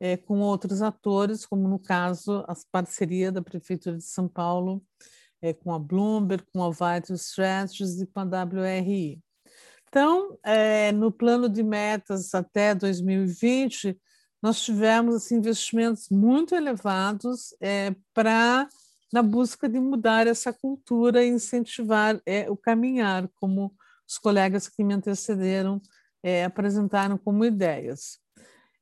é, com outros atores, como no caso a parceria da Prefeitura de São Paulo é, com a Bloomberg, com a Vital Strategies e com a WRI. Então, é, no plano de metas até 2020, nós tivemos assim, investimentos muito elevados é, para na busca de mudar essa cultura e incentivar é, o caminhar, como os colegas que me antecederam apresentaram como ideias.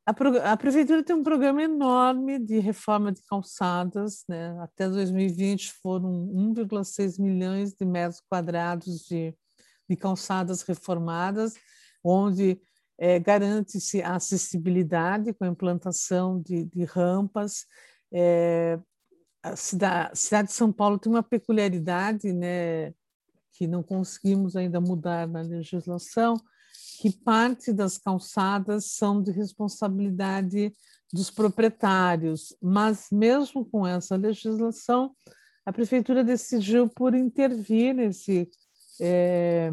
A, a, prefeitura tem um programa enorme de reforma de calçadas, né? até 2020 foram 1,6 milhões de metros quadrados de, de calçadas reformadas, onde é, garante-se a acessibilidade com a implantação de, de rampas, é, a cidade, a cidade de São Paulo tem uma peculiaridade, né, que não conseguimos ainda mudar na legislação, que parte das calçadas são de responsabilidade dos proprietários, mas mesmo com essa legislação, a prefeitura decidiu por intervir nesse é,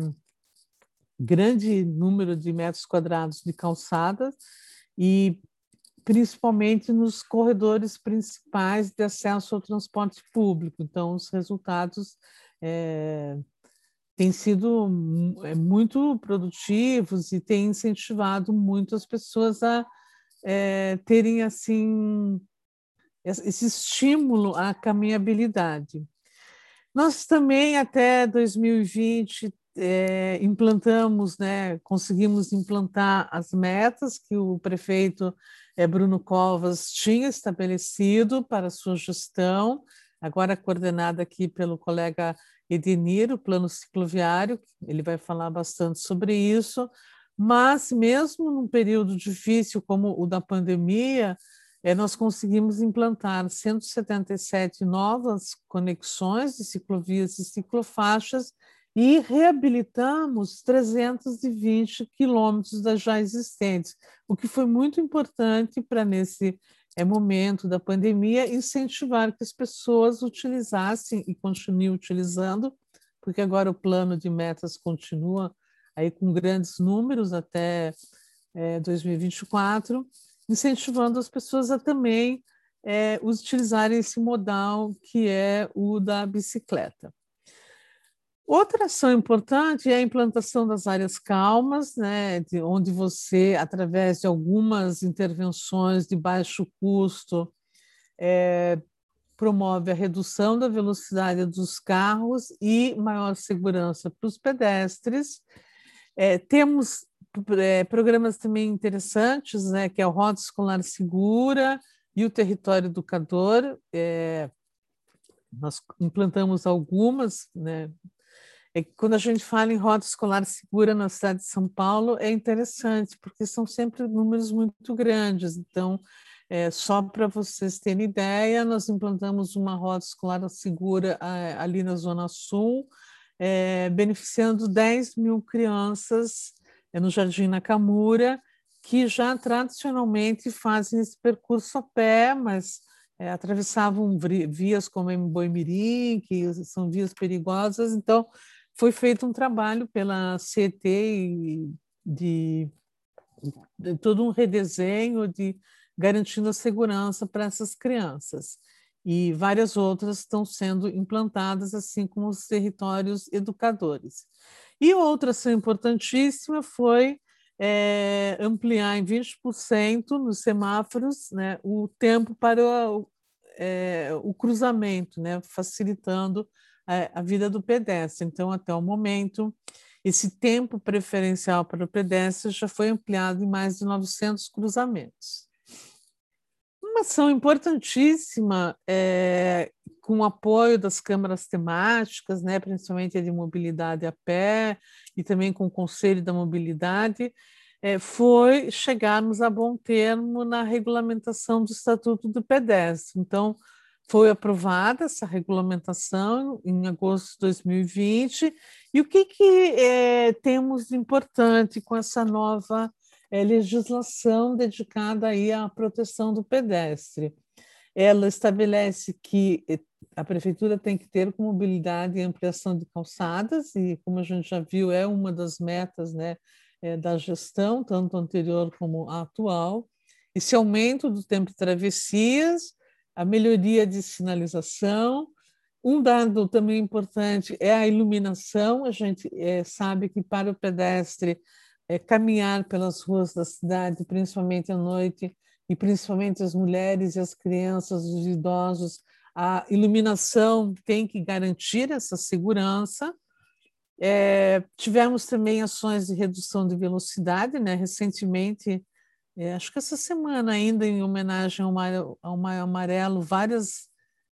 grande número de metros quadrados de calçadas e principalmente nos corredores principais de acesso ao transporte público. Então, os resultados é, têm sido é, muito produtivos e têm incentivado muito as pessoas a é, terem assim esse estímulo à caminhabilidade. Nós também, até 2020, é, implantamos, né, conseguimos implantar as metas que o prefeito é, Bruno Covas tinha estabelecido para sua gestão, agora coordenada aqui pelo colega Edenir, o plano cicloviário, ele vai falar bastante sobre isso, mas mesmo num período difícil como o da pandemia, é, nós conseguimos implantar 177 novas conexões de ciclovias e ciclofaixas e reabilitamos 320 quilômetros das já existentes, o que foi muito importante para, nesse é, momento da pandemia, incentivar que as pessoas utilizassem e continuem utilizando, porque agora o plano de metas continua aí com grandes números até é, 2024, incentivando as pessoas a também é, utilizarem esse modal que é o da bicicleta. Outra ação importante é a implantação das áreas calmas, né, de onde você, através de algumas intervenções de baixo custo, é, promove a redução da velocidade dos carros e maior segurança para os pedestres. É, temos é, programas também interessantes, né, que é o Rota Escolar Segura e o Território Educador. É, nós implantamos algumas, né, é que quando a gente fala em rota escolar segura na cidade de São Paulo, é interessante, porque são sempre números muito grandes. Então, é, só para vocês terem ideia, nós implantamos uma rota escolar segura ali na Zona Sul, é, beneficiando 10 mil crianças é, no Jardim Nakamura, que já tradicionalmente fazem esse percurso a pé, mas é, atravessavam vias como Boimirim, que são vias perigosas, então foi feito um trabalho pela CET de, de todo um redesenho de garantindo a segurança para essas crianças. E várias outras estão sendo implantadas, assim como os territórios educadores. E outra ação importantíssima foi é, ampliar em 20% nos semáforos né, o tempo para o, é, o cruzamento, né, facilitando a vida do pedestre. Então, até o momento, esse tempo preferencial para o pedestre já foi ampliado em mais de 900 cruzamentos. Uma ação importantíssima, é, com o apoio das câmaras temáticas, né, principalmente a de mobilidade a pé e também com o Conselho da Mobilidade, é, foi chegarmos a bom termo na regulamentação do Estatuto do Pedestre. Então, foi aprovada essa regulamentação em agosto de 2020. E o que, que é, temos de importante com essa nova é, legislação dedicada aí à proteção do pedestre? ela estabelece que eh, a prefeitura tem que ter com mobilidade e ampliação de calçadas, e como a gente já viu, é uma das metas né, é, da gestão, tanto anterior como atual. Esse aumento do tempo de travessias, a melhoria de sinalização. Um dado também importante é a iluminação. A gente é, sabe que para o pedestre é, caminhar pelas ruas da cidade, principalmente à noite, e principalmente as mulheres e as crianças, os idosos, a iluminação tem que garantir essa segurança. É, tivemos também ações de redução de velocidade, né? recentemente, é, acho que essa semana ainda, em homenagem ao Maio, ao Maio Amarelo, várias,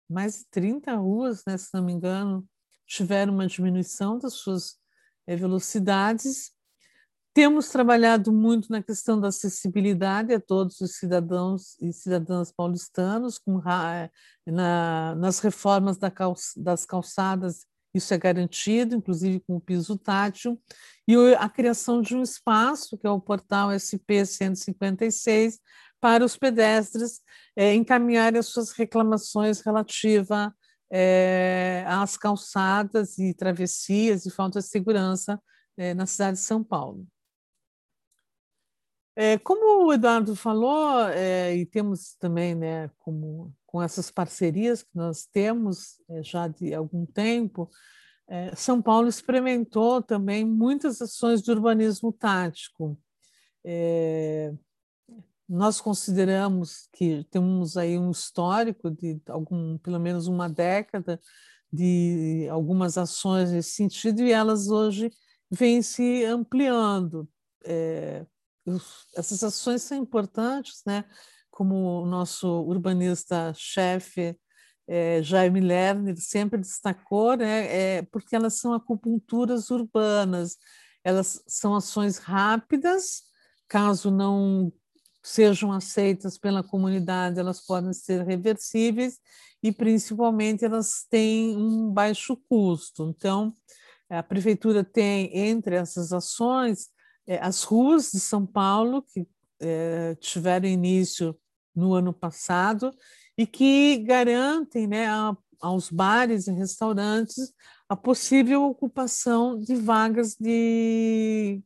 mais de 30 ruas, né, se não me engano, tiveram uma diminuição das suas é, velocidades. Temos trabalhado muito na questão da acessibilidade a todos os cidadãos e cidadãs paulistanos, com, na, nas reformas da das calçadas, isso é garantido, inclusive com o piso tátil, e a criação de um espaço, que é o portal SP 156, para os pedestres é, encaminharem as suas reclamações relativas é, às calçadas e travessias e falta de segurança é, na cidade de São Paulo. É, como o Eduardo falou, é, e temos também, né, como, com essas parcerias que nós temos é, já de algum tempo, é, São Paulo experimentou também muitas ações de urbanismo tático. É, nós consideramos que temos aí um histórico de algum, pelo menos uma década de algumas ações nesse sentido e elas hoje vêm se ampliando. Essas ações são importantes, né? Como o nosso urbanista-chefe é, Jaime Lerner sempre destacou, né? É, porque elas são acupunturas urbanas, elas são ações rápidas, caso não sejam aceitas pela comunidade, elas podem ser reversíveis e, principalmente, elas têm um baixo custo. Então, a prefeitura tem, entre essas ações, é, as ruas de São Paulo, que é, tiveram início no ano passado e que garantem né, a, aos bares e restaurantes a possível ocupação de vagas de,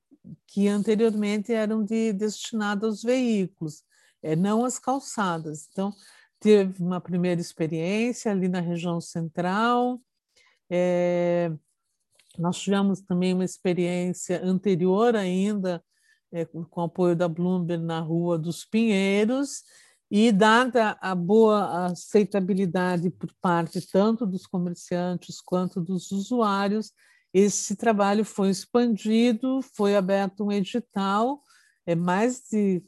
que anteriormente eram de, destinadas aos veículos, é, não às calçadas. Então, teve uma primeira experiência ali na região central, é, nós tivemos também uma experiência anterior ainda, é, com o apoio da Bloomberg na Rua dos Pinheiros, e dada a boa aceitabilidade por parte tanto dos comerciantes quanto dos usuários, esse trabalho foi expandido, foi aberto um edital, é, mais de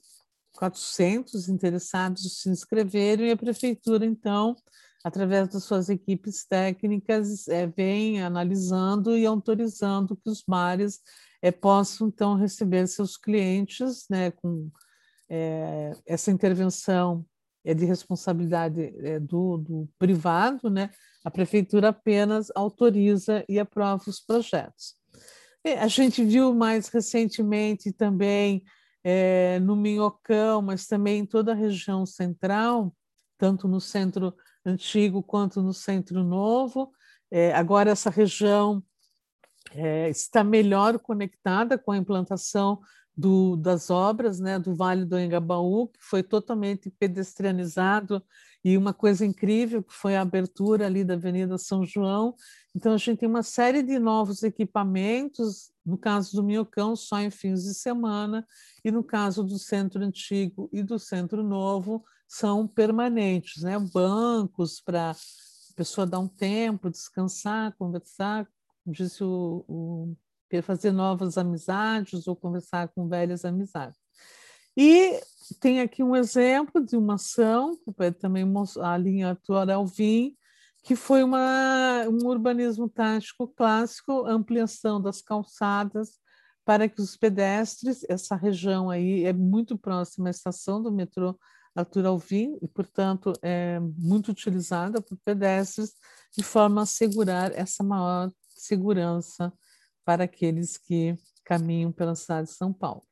400 interessados se inscreveram e a prefeitura, então, através das suas equipes técnicas, é, vem analisando e autorizando que os bares é, possam, então, receber seus clientes né, com é, essa intervenção é de responsabilidade é, do, do, privado, né? a prefeitura apenas autoriza e aprova os projetos. E a gente viu mais recentemente também é, no Minhocão, mas também em toda a região central, tanto no centro antigo quanto no Centro Novo. É, agora, essa região é, está melhor conectada com a implantação do, das obras né, do Vale do Engabaú, que foi totalmente pedestrianizado, e uma coisa incrível que foi a abertura ali da Avenida São João. Então, a gente tem uma série de novos equipamentos, no caso do Minhocão, só em fins de semana, e no caso do Centro Antigo e do Centro Novo, são permanentes, né? bancos para a pessoa dar um tempo, descansar, conversar, disse o, o fazer novas amizades ou conversar com velhas amizades. E tem aqui um exemplo de uma ação, que também a linha Atual Alvim, que foi uma, um urbanismo tático clássico, ampliação das calçadas para que os pedestres, essa região aí é muito próxima à estação do metrô Arthur Alvim e, portanto, é muito utilizada por pedestres de forma a assegurar essa maior segurança para aqueles que caminham pela cidade de São Paulo.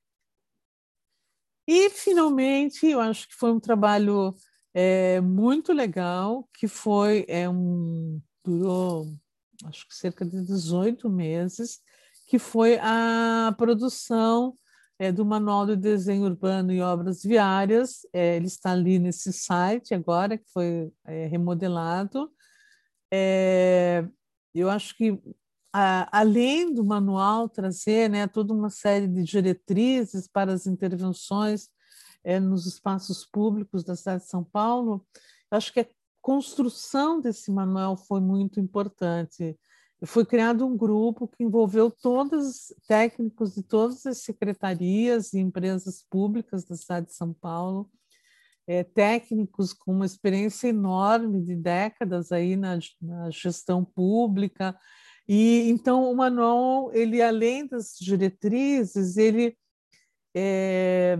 E, finalmente, eu acho que foi um trabalho é, muito legal, que foi é um durou acho que cerca de 18 meses, que foi a produção é, do Manual de Desenho Urbano e Obras Viárias. É, ele está ali nesse site agora, que foi é, remodelado. É, eu acho que, além do manual trazer né, toda uma série de diretrizes para as intervenções é, nos espaços públicos da cidade de São Paulo, eu acho que a construção desse manual foi muito importante. Foi criado um grupo que envolveu todos técnicos de todas as secretarias e empresas públicas da cidade de São Paulo, é, técnicos com uma experiência enorme de décadas aí na, na gestão pública. E então o manual, ele além das diretrizes, ele é,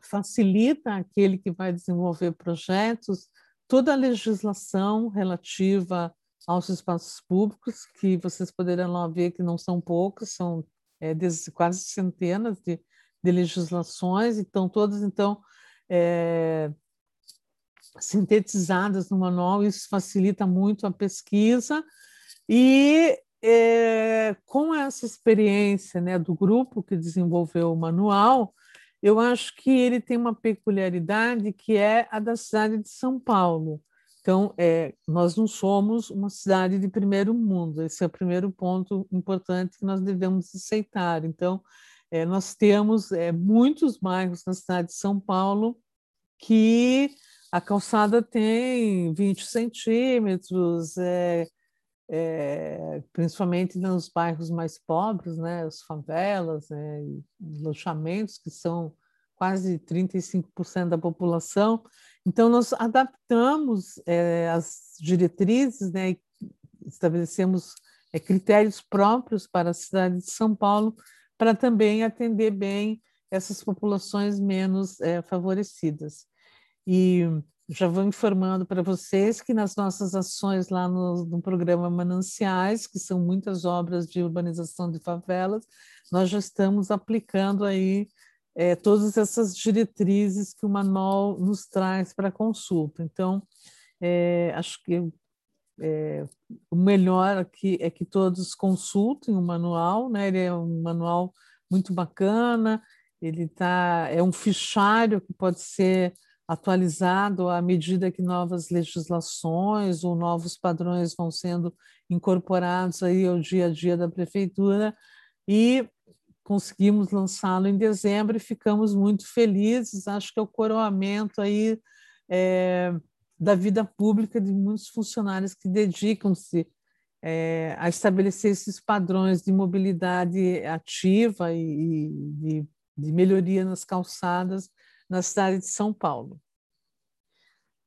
facilita aquele que vai desenvolver projetos toda a legislação relativa aos espaços públicos, que vocês poderão lá ver que não são poucos, são é, quase centenas de, de legislações, então todas então é, sintetizadas no manual, isso facilita muito a pesquisa e é, com essa experiência né, do grupo que desenvolveu o manual, eu acho que ele tem uma peculiaridade que é a da cidade de São Paulo. Então, é, nós não somos uma cidade de primeiro mundo, esse é o primeiro ponto importante que nós devemos aceitar. Então, é, nós temos é, muitos bairros na cidade de São Paulo que a calçada tem 20 centímetros, é, é, principalmente nos bairros mais pobres, né, as favelas, né, loteamentos, que são quase 35% da população. Então, nós adaptamos é, as diretrizes, né, estabelecemos é, critérios próprios para a cidade de São Paulo, para também atender bem essas populações menos é, favorecidas. E já vou informando para vocês que nas nossas ações lá no, no, programa Mananciais, que são muitas obras de urbanização de favelas, nós já estamos aplicando aí é, todas essas diretrizes que o manual nos traz para consulta. Então, é, acho que é, o melhor aqui é que todos consultem o manual, né? ele é um manual muito bacana, ele tá, é um fichário que pode ser atualizado à medida que novas legislações ou novos padrões vão sendo incorporados aí ao dia a dia da prefeitura e conseguimos lançá-lo em dezembro e ficamos muito felizes. Acho que é o coroamento aí é, da vida pública de muitos funcionários que dedicam-se é, a estabelecer esses padrões de mobilidade ativa e, de, de melhoria nas calçadas na cidade de São Paulo.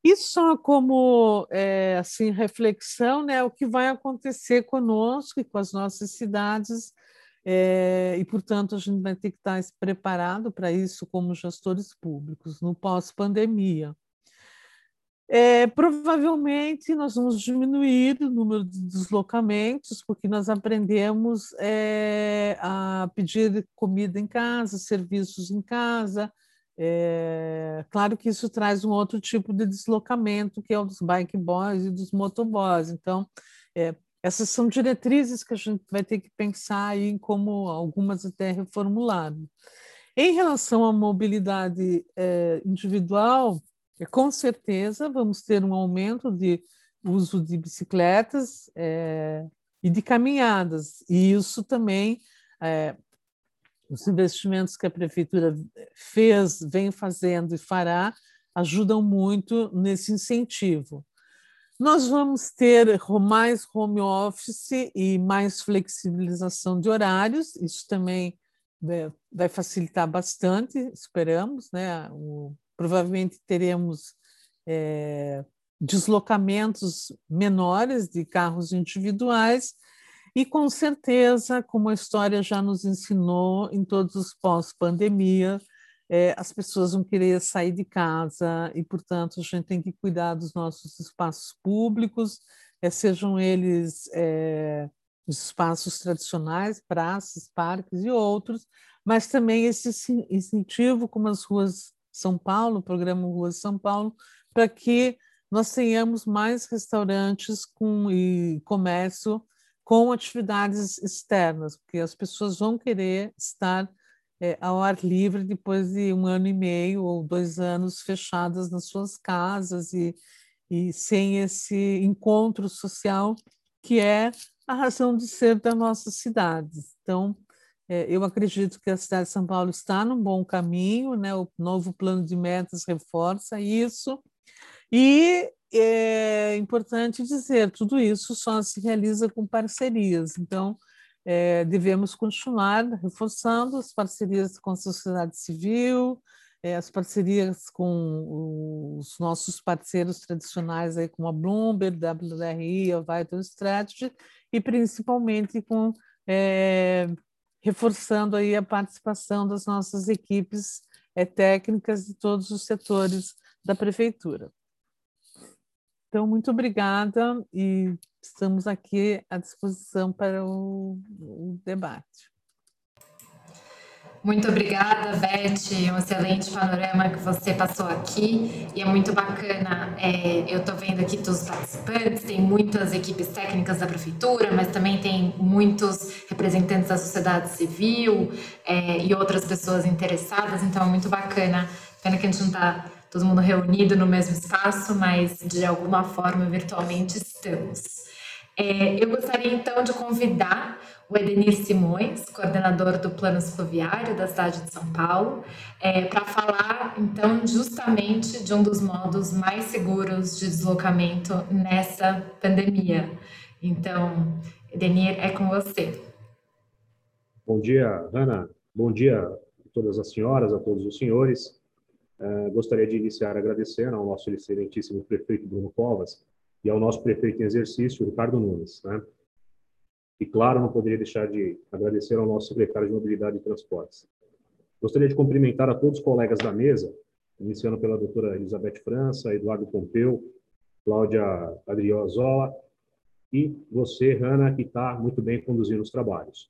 E só como é, assim reflexão, né, o que vai acontecer conosco e com as nossas cidades é, e, portanto, a gente vai ter que estar preparado para isso como gestores públicos no pós-pandemia. É, provavelmente nós vamos diminuir o número de deslocamentos, porque nós aprendemos é, a pedir comida em casa, serviços em casa. É, claro que isso traz um outro tipo de deslocamento, que é o dos bike boys e dos motoboys. Então, é, essas são diretrizes que a gente vai ter que pensar aí em como algumas até reformuladas. Em relação à mobilidade é, individual, com certeza vamos ter um aumento de uso de bicicletas é, e de caminhadas, e isso também, é, os investimentos que a prefeitura fez, vem fazendo e fará, ajudam muito nesse incentivo. Nós vamos ter mais home office e mais flexibilização de horários, isso também né, vai facilitar bastante, esperamos, né? O, provavelmente teremos é, deslocamentos menores de carros individuais e com certeza, como a história já nos ensinou em todos os pós-pandemia, é, as pessoas vão querer sair de casa e, portanto, a gente tem que cuidar dos nossos espaços públicos, é, sejam eles é, os espaços tradicionais, praças, parques e outros, mas também esse incentivo, como as ruas São Paulo, o programa Ruas São Paulo, para que nós tenhamos mais restaurantes com, e comércio com atividades externas, porque as pessoas vão querer estar é, ao ar livre depois de um ano e meio ou dois anos fechadas nas suas casas e, e sem esse encontro social que é a razão de ser da nossa cidade. Então, eu acredito que a cidade de São Paulo está num bom caminho, né? o novo plano de metas reforça isso, e é importante dizer, tudo isso só se realiza com parcerias, então é, devemos continuar reforçando as parcerias com a sociedade civil, é, as parcerias com os nossos parceiros tradicionais, aí, como a Bloomberg, WRI, a Vital Strategy, e principalmente com é, reforçando aí a participação das nossas equipes é, técnicas de todos os setores da prefeitura. Então, muito obrigada e estamos aqui à disposição para o, o debate. Muito obrigada, Beth. Um excelente panorama que você passou aqui. E é muito bacana. É, eu estou vendo aqui todos os participantes, tem muitas equipes técnicas da prefeitura, mas também tem muitos representantes da sociedade civil é, e outras pessoas interessadas. Então é muito bacana. Pena que a gente não está todo mundo reunido no mesmo espaço, mas de alguma forma virtualmente estamos. É, eu gostaria então de convidar o Edenir Simões, coordenador do Plano Cicloviário da cidade de São Paulo, é, para falar, então, justamente de um dos modos mais seguros de deslocamento nessa pandemia. Então, Edenir, é com você. Bom dia, Ana. Bom dia a todas as senhoras, a todos os senhores. É, gostaria de iniciar agradecendo ao nosso excelentíssimo prefeito Bruno Covas e ao nosso prefeito em exercício, Ricardo Nunes, né? E, claro, não poderia deixar de agradecer ao nosso secretário de Mobilidade e Transportes. Gostaria de cumprimentar a todos os colegas da mesa, iniciando pela doutora Elizabeth França, Eduardo Pompeu, Cláudia Adriozola e você, Hanna, que está muito bem conduzindo os trabalhos.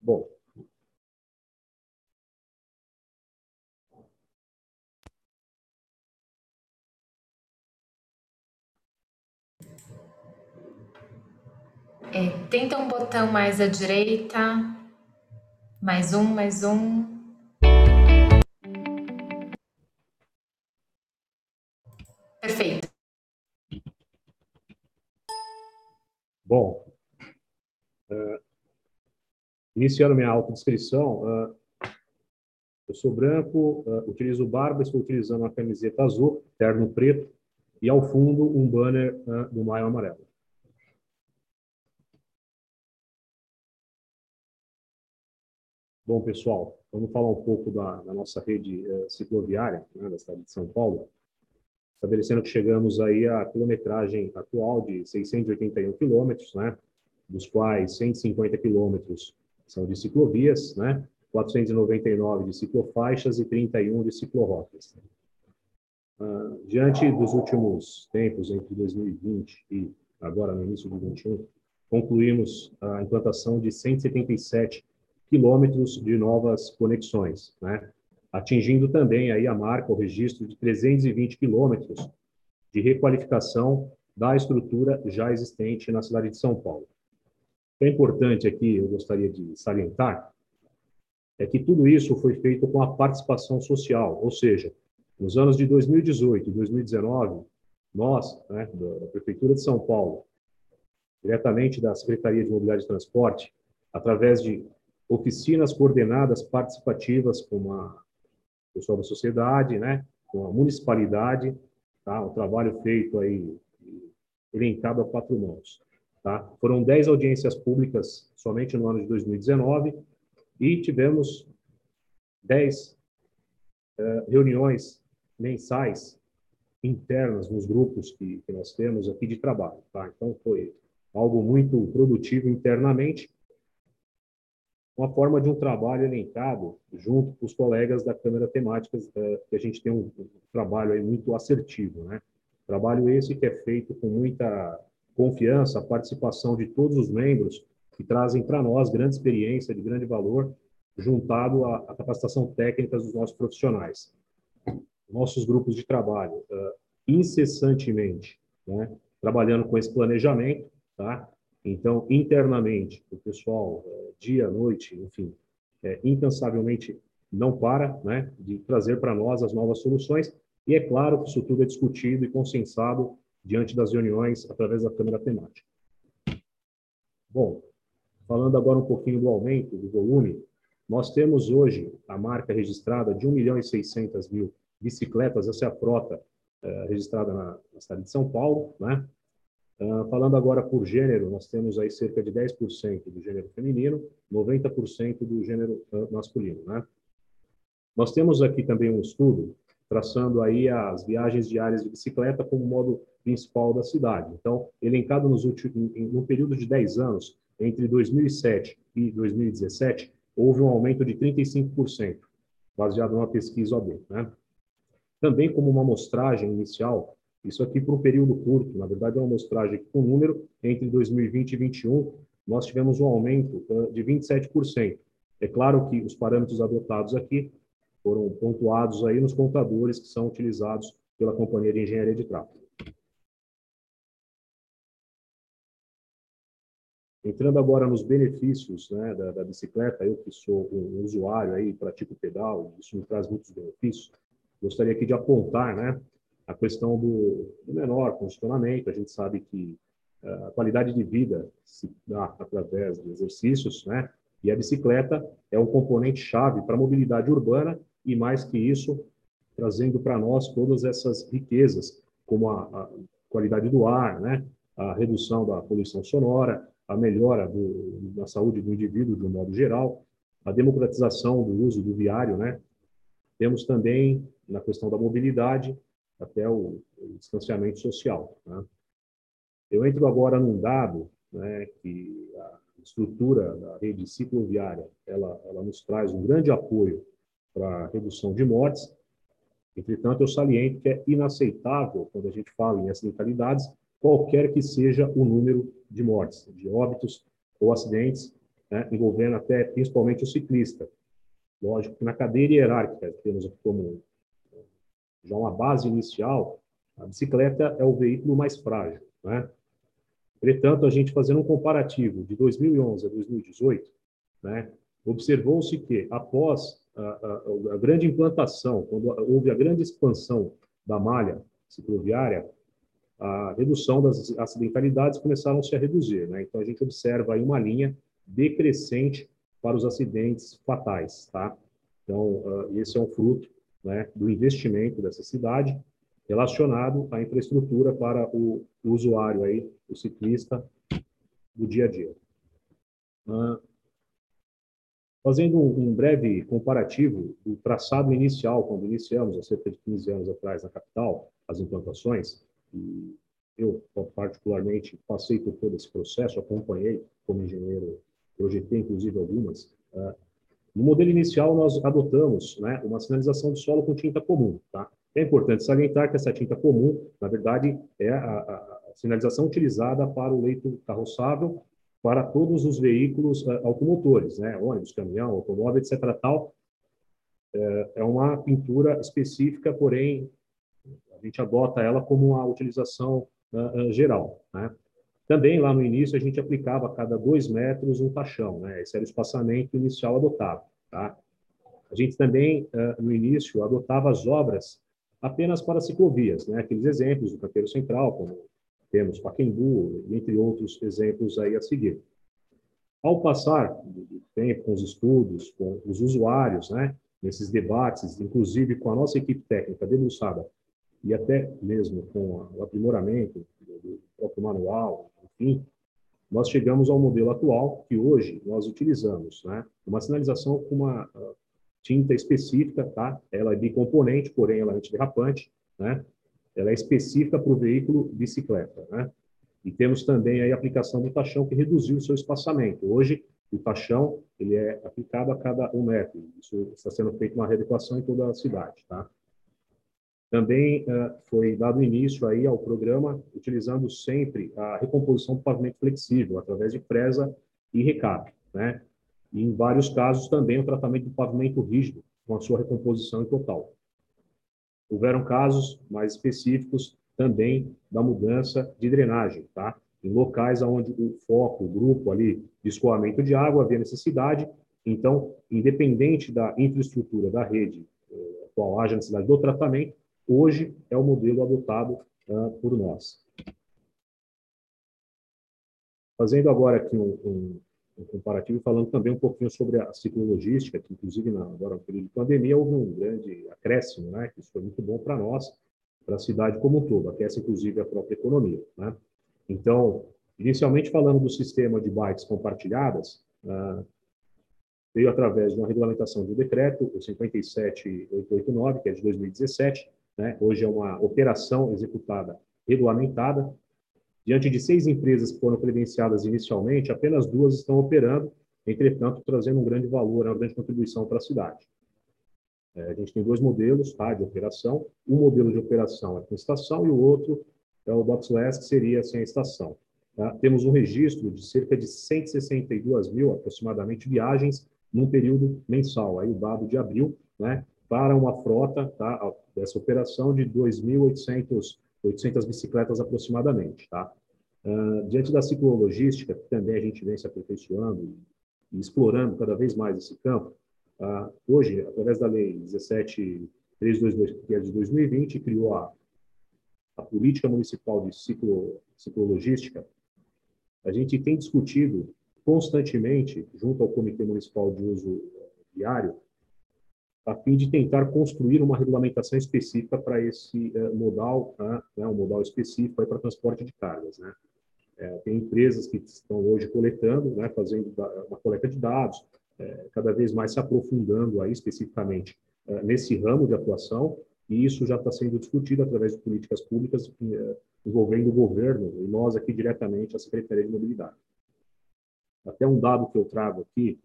Bom, É, tenta um botão mais à direita. Mais um, mais um. Perfeito. Bom, uh, iniciando minha autodescrição, uh, eu sou branco, uh, utilizo barba, estou utilizando uma camiseta azul, terno preto, e ao fundo um banner do Maio Amarelo. Bom, pessoal, vamos falar um pouco da, da nossa rede uh, cicloviária né, da cidade de São Paulo, estabelecendo que chegamos aí à quilometragem atual de 681 quilômetros, né, dos quais 150 quilômetros são de ciclovias, né, 499 de ciclofaixas e 31 de ciclorotas. Uh, diante dos últimos tempos, entre 2020 e agora no início de 2021, concluímos a implantação de 177 quilômetros de novas conexões, né? atingindo também aí a marca, o registro de 320 quilômetros de requalificação da estrutura já existente na cidade de São Paulo. O que é importante aqui, eu gostaria de salientar, é que tudo isso foi feito com a participação social, ou seja, nos anos de 2018 e 2019, nós, né, da Prefeitura de São Paulo, diretamente da Secretaria de Mobilidade e Transporte, através de oficinas coordenadas participativas com a pessoal da sociedade, né, com a municipalidade, tá? Um trabalho feito aí elencado a quatro mãos, tá? Foram dez audiências públicas somente no ano de 2019 e tivemos dez uh, reuniões mensais internas nos grupos que, que nós temos aqui de trabalho, tá? Então foi algo muito produtivo internamente uma forma de um trabalho elencado junto com os colegas da Câmara Temáticas, é, que a gente tem um trabalho aí muito assertivo, né? Trabalho esse que é feito com muita confiança, a participação de todos os membros que trazem para nós grande experiência, de grande valor, juntado à, à capacitação técnica dos nossos profissionais. nossos grupos de trabalho uh, incessantemente, né, trabalhando com esse planejamento, tá? Então, internamente, o pessoal, uh, dia, noite, enfim, é, incansavelmente não para né, de trazer para nós as novas soluções. E é claro que isso tudo é discutido e consensado diante das reuniões através da Câmara Temática. Bom, falando agora um pouquinho do aumento do volume, nós temos hoje a marca registrada de 1 milhão e 600 mil bicicletas, essa é a frota é, registrada na, na, cidade de São Paulo, né? Uh, falando agora por gênero, nós temos aí cerca de 10% do gênero feminino, 90% do gênero uh, masculino, né? Nós temos aqui também um estudo traçando aí as viagens diárias de bicicleta como modo principal da cidade. Então, elencado nos últimos, no período de 10 anos, entre 2007 e 2017, houve um aumento de 35%, baseado numa pesquisa OAB. Né? Também como uma amostragem inicial, isso aqui por um período curto, na verdade é uma amostragem com número, entre 2020 e 2021, nós tivemos um aumento de 27%. É claro que os parâmetros adotados aqui foram pontuados aí nos contadores que são utilizados pela Companhia de Engenharia de Tráfego. Entrando agora nos benefícios né, da, da, bicicleta, eu que sou um usuário aí, pratico pedal, isso me traz muitos benefícios. Gostaria aqui de apontar né, a questão do, do menor congestionamento. A gente sabe que uh, a qualidade de vida se dá através de exercícios, né? E a bicicleta é um componente chave para a mobilidade urbana e, mais que isso, trazendo para nós todas essas riquezas, como a, a, qualidade do ar, né? a redução da poluição sonora, a melhora do, da saúde do indivíduo de um modo geral, a democratização do uso do viário, né? Temos também, na questão da mobilidade, até o, distanciamento social. Né? Eu entro agora num dado né, que a estrutura da rede cicloviária ela, ela nos traz um grande apoio para a redução de mortes. Entretanto, eu saliento que é inaceitável, quando a gente fala em acidentalidades, qualquer que seja o número de mortes, de óbitos ou acidentes, né, envolvendo até principalmente o ciclista. Lógico que na cadeia hierárquica, temos aqui como já uma base inicial, a bicicleta é o veículo mais frágil. Né? Entretanto, a gente fazendo um comparativo de 2011 a 2018, né, observou-se que após a, a, a, grande implantação, quando houve a grande expansão da malha cicloviária, a redução das acidentalidades começaram -se a reduzir. Né? Então, a gente observa aí uma linha decrescente para os acidentes fatais. Tá? Então, uh, esse é um fruto né, do investimento dessa cidade relacionado à infraestrutura para o, usuário, aí, o ciclista do dia a dia. Uh, fazendo um, um, breve comparativo do traçado inicial, quando iniciamos, há cerca de 15 anos atrás, na capital, as implantações, e eu, particularmente, passei por todo esse processo, acompanhei como engenheiro, projetei, inclusive, algumas. Uh, no modelo inicial, nós adotamos né, uma sinalização de solo com tinta comum. Tá? É importante salientar que essa tinta comum, na verdade, é a, a, sinalização utilizada para o leito carroçável para todos os veículos uh, automotores, né? ônibus, caminhão, automóvel, etc. Tal. É, é uma pintura específica, porém, a gente adota ela como uma utilização uh, geral. Né? Também, lá no início, a gente aplicava a cada dois metros um tachão. Né? Esse era o espaçamento inicial adotado. Tá? A gente também, no início, adotava as obras apenas para ciclovias, né? aqueles exemplos do canteiro central, como temos Paquembu, entre outros exemplos aí a seguir. Ao passar do tempo com os estudos, com os usuários, né, nesses debates, inclusive com a nossa equipe técnica debruçada, e até mesmo com o aprimoramento do próprio manual, nós chegamos ao modelo atual que hoje nós utilizamos, né, uma sinalização com uma uh, tinta específica, tá? Ela é bicomponente, porém ela é antiderrapante, né? ela é específica para o veículo bicicleta. Né? E temos também aí a aplicação do taxão, que reduziu o seu espaçamento. Hoje, o taxão ele é aplicado a cada um metro. Isso está sendo feito uma readequação em toda a cidade. Tá? Também uh, foi dado início aí ao programa utilizando sempre a recomposição do pavimento flexível, através de presa e recap. Né? E, em vários casos, também o tratamento do pavimento rígido, com a sua recomposição em total. Houveram casos mais específicos também da mudança de drenagem, tá? Em locais onde o foco, o grupo ali de escoamento de água havia necessidade, então, independente da infraestrutura da rede, eh, qual haja necessidade do tratamento, hoje é o modelo adotado uh, por nós. Fazendo agora aqui um, um, um comparativo, falando também um pouquinho sobre a ciclologística, que inclusive na, agora no período de pandemia houve um grande acréscimo, né? Que isso foi muito bom para nós, para a cidade como um todo, aquece inclusive a própria economia, né? Então, inicialmente falando do sistema de bikes compartilhadas, uh, veio através de uma regulamentação do decreto, o 57889, que é de 2017, né? hoje é uma operação executada regulamentada, Diante de seis empresas que foram credenciadas inicialmente, apenas duas estão operando, entretanto, trazendo um grande valor, uma grande contribuição para a cidade. É, a gente tem dois modelos tá, de operação. Um modelo de operação é com estação e o outro é o boxless, que seria sem estação. Tá? Temos um registro de cerca de 162 mil, aproximadamente, viagens num período mensal, aí o dado de abril, né, para uma frota tá, dessa operação de 2.800 800 bicicletas aproximadamente. Tá? Uh, diante da ciclologística, que também a gente vem se aperfeiçoando e explorando cada vez mais esse campo, uh, hoje, através da Lei 17322, que é de 2020, criou a, a Política Municipal de ciclo, Ciclologística, a gente tem discutido constantemente, junto ao Comitê Municipal de Uso Diário, a fim de tentar construir uma regulamentação específica para esse uh, modal, uh, né, um modal específico para transporte de cargas. Né? É, tem empresas que estão hoje coletando, né, fazendo uma coleta de dados, é, cada vez mais se aprofundando aí especificamente é, nesse ramo de atuação, e isso já está sendo discutido através de políticas públicas envolvendo o governo e nós aqui diretamente, a Secretaria de Mobilidade. Até um dado que eu trago aqui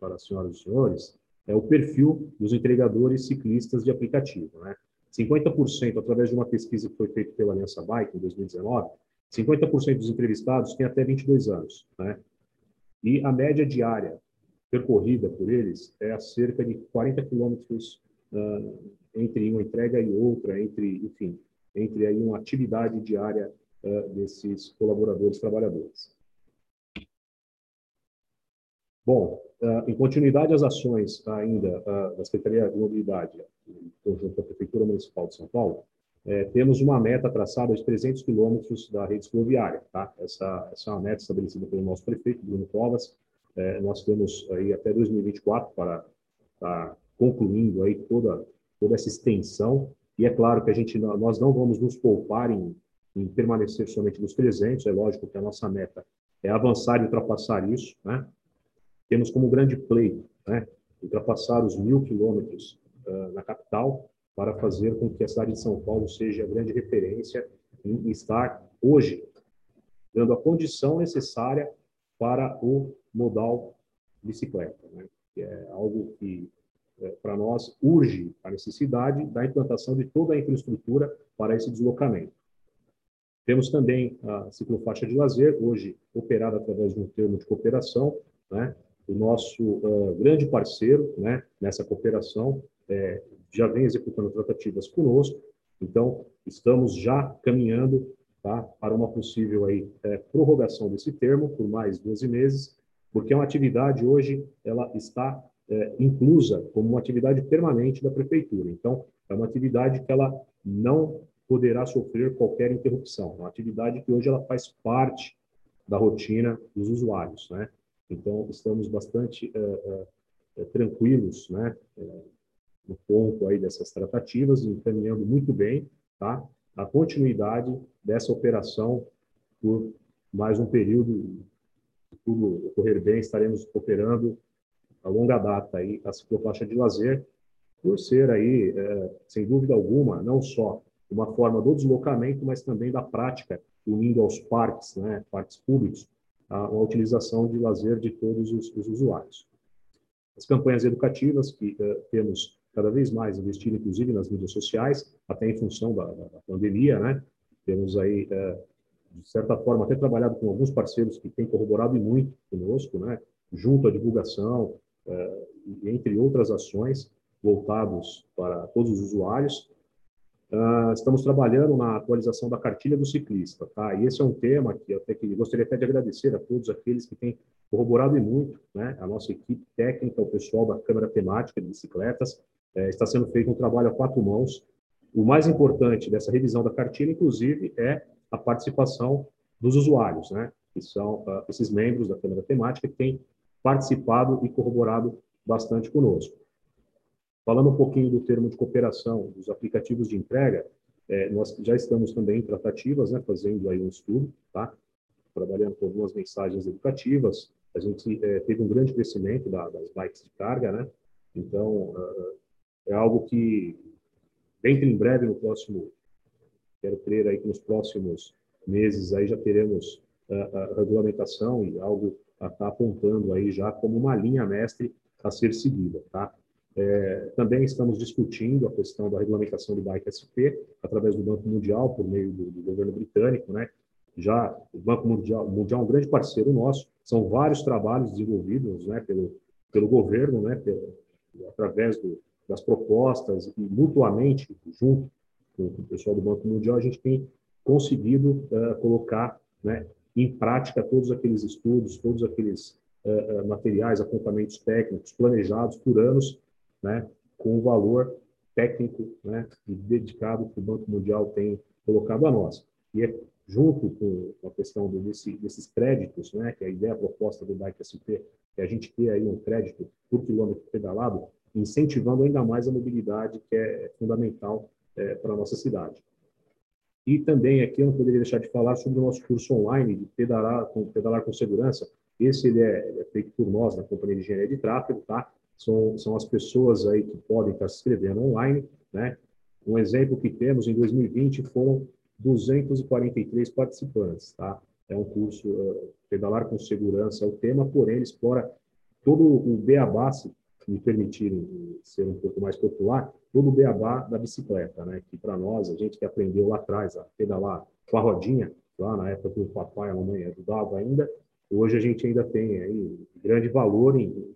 para as senhoras e senhores, é o perfil dos entregadores ciclistas de aplicativo. Né? 50%, através de uma pesquisa que foi feita pela Aliança Bike em 2019, 50% dos entrevistados têm até 22 anos. Né? E a média diária percorrida por eles é a cerca de 40 quilômetros uh, entre uma entrega e outra, entre, enfim, entre aí uma atividade diária uh, desses colaboradores trabalhadores. Bom, em continuidade às ações ainda uh, da Secretaria de Mobilidade, em conjunto com a Prefeitura Municipal de São Paulo, eh, temos uma meta traçada de 300 quilômetros da rede ferroviária. Tá? Essa, essa é uma meta estabelecida pelo nosso prefeito, Bruno Covas. Eh, nós temos aí até 2024 para estar tá concluindo aí toda, toda essa extensão. E é claro que a gente, nós não vamos nos poupar em, em permanecer somente nos 300. É lógico que a nossa meta é avançar e ultrapassar isso, né? Temos como grande pleito né, ultrapassar os mil quilômetros uh, na capital para fazer com que a cidade de São Paulo seja a grande referência em estar hoje dando a condição necessária para o modal bicicleta, né? que é algo que é, para nós urge a necessidade da implantação de toda a infraestrutura para esse deslocamento. Temos também a ciclofaixa de lazer, hoje operada através de um termo de cooperação, né, o nosso uh, grande parceiro né, nessa cooperação é, já vem executando tratativas conosco, então estamos já caminhando tá, para uma possível aí, é, prorrogação desse termo por mais 12 meses, porque é uma atividade hoje, ela está é, inclusa como uma atividade permanente da prefeitura. Então, é uma atividade que ela não poderá sofrer qualquer interrupção. É uma atividade que hoje ela faz parte da rotina dos usuários, né? Então, estamos bastante é, é, tranquilos né, no ponto aí dessas tratativas, encaminhando muito bem tá, a continuidade dessa operação por mais um período. Se tudo ocorrer bem, estaremos operando a longa data aí a ciclofaixa de lazer, por ser aí, sem dúvida alguma, não só uma forma do deslocamento, mas também da prática, unindo aos parques, né, parques públicos, a, a utilização de lazer de todos os, os usuários. As campanhas educativas que uh, temos cada vez mais investido, inclusive nas mídias sociais, até em função da, da, pandemia, né? Temos aí, uh, de certa forma, até trabalhado com alguns parceiros que têm corroborado muito conosco, né? Junto à divulgação, uh, entre outras ações voltados para todos os usuários. Uh, estamos trabalhando na atualização da cartilha do ciclista, tá? E esse é um tema que eu até que gostaria até de agradecer a todos aqueles que têm corroborado e muito, né? A nossa equipe técnica, o pessoal da Câmara Temática de Bicicletas, é, está sendo feito um trabalho a quatro mãos. O mais importante dessa revisão da cartilha, inclusive, é a participação dos usuários, né? Que são uh, esses membros da Câmara Temática que têm participado e corroborado bastante conosco. Falando um pouquinho do termo de cooperação dos aplicativos de entrega, é, nós já estamos também em tratativas, né, fazendo aí um estudo, tá? trabalhando com algumas mensagens educativas. A gente é, teve um grande crescimento da, das bikes de carga, né? Então, uh, é algo que, dentro em breve, no próximo, quero crer aí que nos próximos meses aí já teremos uh, a regulamentação e algo a estar tá apontando aí já como uma linha mestre a ser seguida, tá? É, também estamos discutindo a questão da regulamentação do Bike SP através do Banco Mundial, por meio do, do governo britânico, né? Já o Banco Mundial, Mundial é um grande parceiro nosso, são vários trabalhos desenvolvidos, né, pelo, pelo governo, né, pelo, através do, das propostas e mutuamente, junto com o pessoal do Banco Mundial, a gente tem conseguido uh, colocar né, em prática todos aqueles estudos, todos aqueles uh, materiais, apontamentos técnicos planejados por anos né, com o valor técnico né, e dedicado que o Banco Mundial tem colocado a nós. E é junto com a questão desse, desses créditos, né, que a ideia proposta do Bike SP, que a gente ter aí um crédito por quilômetro pedalado, incentivando ainda mais a mobilidade, que é fundamental é, para a nossa cidade. E também aqui eu não poderia deixar de falar sobre o nosso curso online de pedalar com, pedalar com segurança. Esse ele é, ele é feito por nós, na Companhia de Engenharia de Tráfego, tá? São, são as pessoas aí que podem estar se inscrevendo online, né? Um exemplo que temos em 2020 foram 243 participantes, tá? É um curso uh, pedalar com segurança, é o tema, porém ele explora todo o beabá, se me permitirem ser um pouco mais popular, todo o beabá da bicicleta, né? Que para nós, a gente que aprendeu lá atrás a pedalar com a rodinha, lá na época que o papai e a mamãe ajudavam ainda, hoje a gente ainda tem aí grande valor em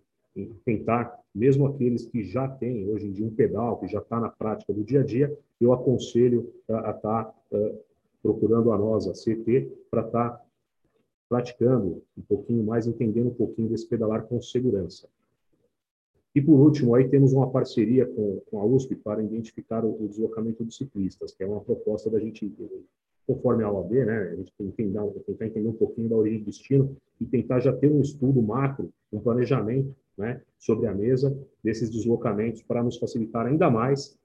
tentar, mesmo aqueles que já têm hoje em dia um pedal, que já está na prática do dia a dia, eu aconselho a estar tá, uh, procurando a nós, a CT, para estar tá praticando um pouquinho mais, entendendo um pouquinho desse pedalar com segurança. E por último, aí temos uma parceria com, com a USP para identificar o, o, deslocamento dos ciclistas, que é uma proposta da gente conforme a OAB, né, a gente tentar, tentar entender um pouquinho da origem do destino e tentar já ter um estudo macro, um planejamento né, sobre a mesa desses deslocamentos para nos facilitar ainda mais,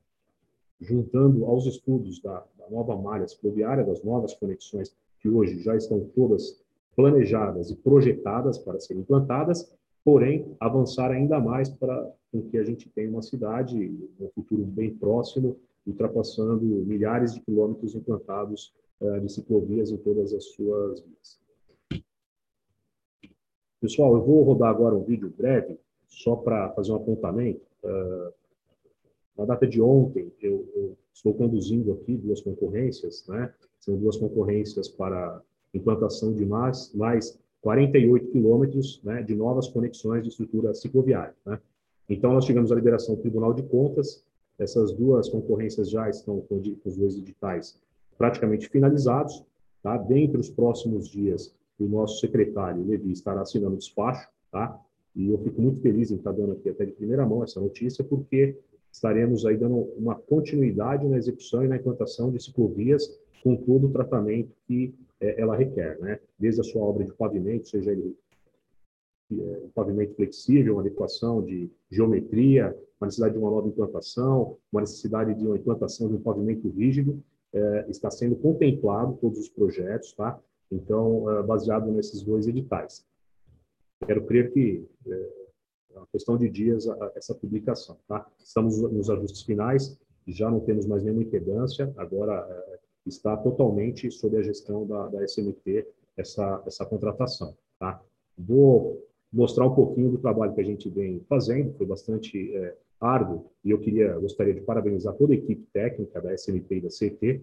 juntando aos estudos da, da nova malha cicloviária, das novas conexões que hoje já estão todas planejadas e projetadas para serem implantadas, porém avançar ainda mais para que a gente tenha uma cidade, no futuro bem próximo, ultrapassando milhares de quilômetros implantados uh, de ciclovias em todas as suas vias. Pessoal, eu vou rodar agora um vídeo breve, só para fazer um apontamento. Uh, na data de ontem, eu, eu, estou conduzindo aqui duas concorrências, né? São duas concorrências para implantação de mais, mais 48 quilômetros né, de novas conexões de estrutura cicloviária. Né? Então, nós tivemos a liberação do Tribunal de Contas, essas duas concorrências já estão com os dois editais praticamente finalizados. Tá? Dentre os próximos dias, o nosso secretário, Levi, estará assinando o despacho. Tá? E eu fico muito feliz em estar dando aqui até de primeira mão essa notícia, porque estaremos aí dando uma continuidade na execução e na implantação de ciclovias com todo o tratamento que é, ela requer, né? Desde a sua obra de pavimento, seja ele é, um pavimento flexível, uma adequação de geometria, uma necessidade de uma nova implantação, uma necessidade de uma implantação de um pavimento rígido, é, está sendo contemplado todos os projetos, tá? Então, baseado nesses dois editais. Quero crer que é uma questão de dias a, a essa publicação, tá? Estamos nos ajustes finais, já não temos mais nenhuma impedância, agora é, está totalmente sob a gestão da, da SMT essa, essa contratação, tá? Vou mostrar um pouquinho do trabalho que a gente vem fazendo, foi bastante é, árduo, e eu queria, gostaria de parabenizar toda a equipe técnica da SMT e da CT,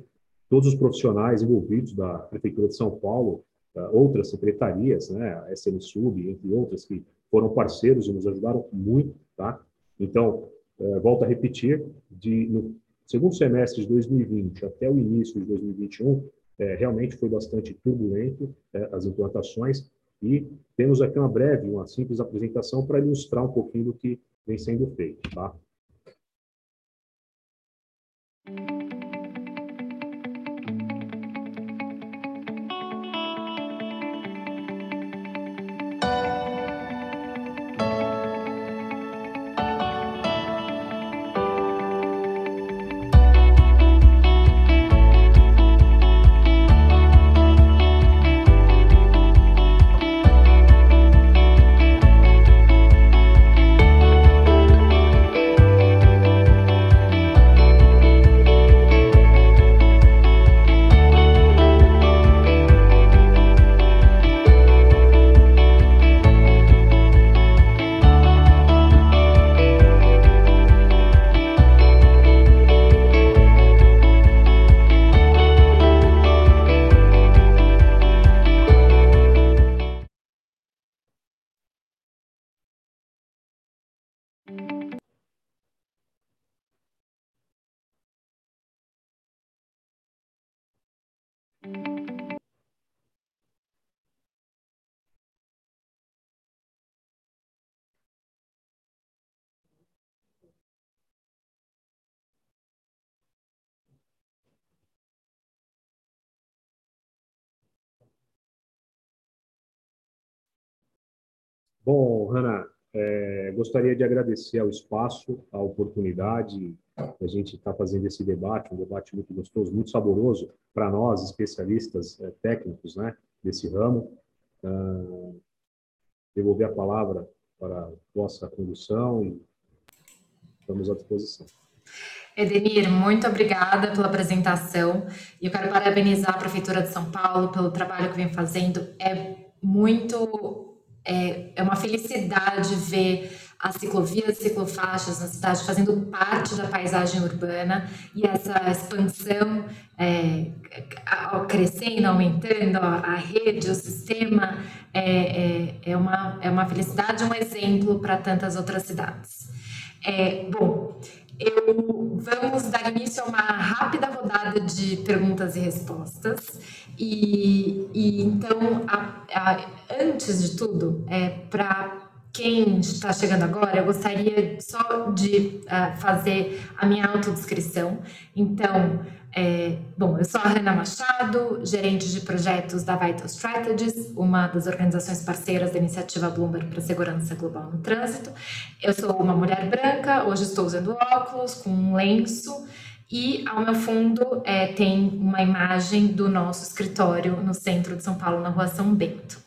todos os profissionais envolvidos da Prefeitura de São Paulo, outras secretarias, né, a SM Sub, entre outras, que foram parceiros e nos ajudaram muito, tá? Então, é, volto a repetir, de, no segundo semestre de 2020 até o início de 2021, é, realmente foi bastante turbulento é, as implantações e temos aqui uma breve, uma simples apresentação para ilustrar um pouquinho do que vem sendo feito. Tá? Bom, Hanna, é, gostaria de agradecer ao espaço, a oportunidade, a gente está fazendo esse debate, um debate muito gostoso, muito saboroso para nós, especialistas é, técnicos né, desse ramo. Ah, devolver a palavra para a vossa condução e estamos à disposição. Edenir, muito obrigada pela apresentação. E eu quero parabenizar a Prefeitura de São Paulo pelo trabalho que vem fazendo. É muito é, é uma felicidade ver as ciclovias e ciclofaixas na cidade fazendo parte da paisagem urbana e essa expansão é, crescendo, aumentando a, rede, o sistema, é, é, é, uma, é uma felicidade, um exemplo para tantas outras cidades. É, bom, eu, vamos dar início a uma rápida rodada de perguntas e respostas. E, e então, a, a, antes de tudo, é, para quem está chegando agora, eu gostaria só de uh, fazer a minha autodescrição. Então, é, bom, eu sou a Ana Machado, gerente de projetos da Vital Strategies, uma das organizações parceiras da iniciativa Bloomberg para a Segurança Global no Trânsito. Eu sou uma mulher branca, hoje estou usando óculos com um lenço e ao meu fundo é, tem uma imagem do nosso escritório no centro de São Paulo, na rua São Bento.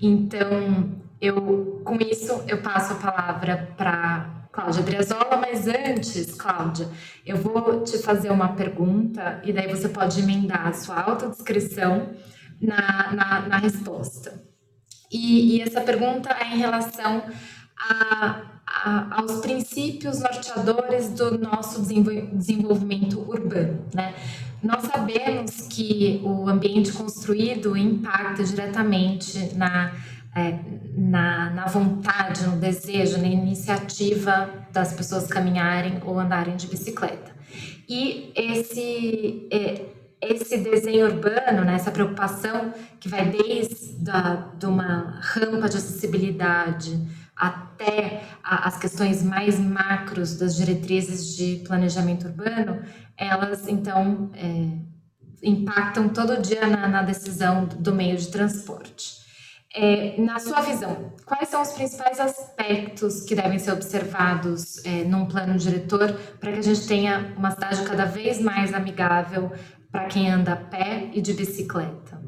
Então, eu, com isso, eu passo a palavra para Cláudia Briazola, mas antes, Cláudia, eu vou te fazer uma pergunta e daí você pode emendar a sua autodescrição na, na, na resposta. E, e, essa pergunta é em relação a, a, aos princípios norteadores do nosso desenvolvimento urbano, né? Nós sabemos que o ambiente construído impacta diretamente na é, na, na vontade, no desejo, na iniciativa das pessoas caminharem ou andarem de bicicleta. E esse, é, esse desenho urbano, né, essa preocupação que vai desde a, de uma rampa de acessibilidade até a, as questões mais macros das diretrizes de planejamento urbano, elas então é, impactam todo dia na, na decisão do meio de transporte. É, na sua visão, quais são os principais aspectos que devem ser observados é, num plano diretor para que a gente tenha uma cidade cada vez mais amigável para quem anda a pé e de bicicleta?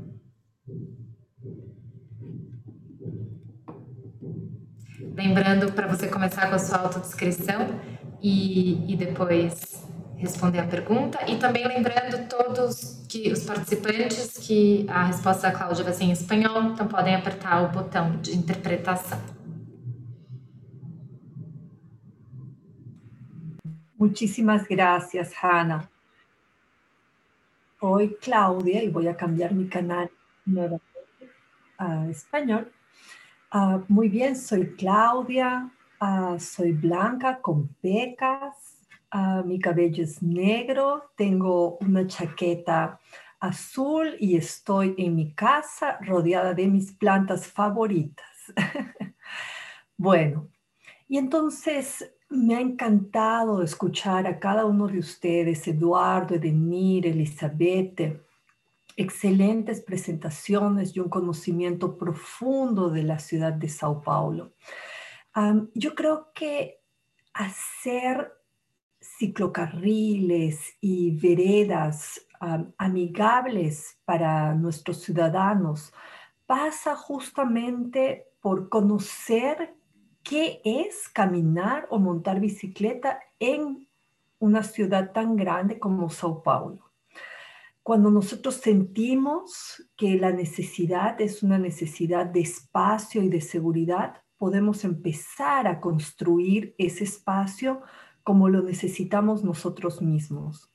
Lembrando para você começar com a sua autodescrição e, e depois responder a pergunta e também lembrando todos que os participantes que a resposta da Cláudia vai ser em espanhol, então podem apertar o botão de interpretação. Muchísimas gracias, Hanna. Oi, Claudia, y voy a cambiar mi canal nuevamente a español. Uh, muy bien, soy Claudia, uh, soy blanca con pecas, uh, mi cabello es negro, tengo una chaqueta azul y estoy en mi casa rodeada de mis plantas favoritas. bueno, y entonces me ha encantado escuchar a cada uno de ustedes, Eduardo, Edenir, Elizabeth, excelentes presentaciones y un conocimiento profundo de la ciudad de Sao Paulo. yo creo que hacer ciclocarriles y veredas amigables para nuestros ciudadanos pasa justamente por conocer qué es caminar o montar bicicleta en una ciudad tan grande como Sao Paulo. Cuando nosotros sentimos que la necesidad es una necesidad de espacio y de seguridad, podemos empezar a construir ese espacio como lo necesitamos nosotros mismos.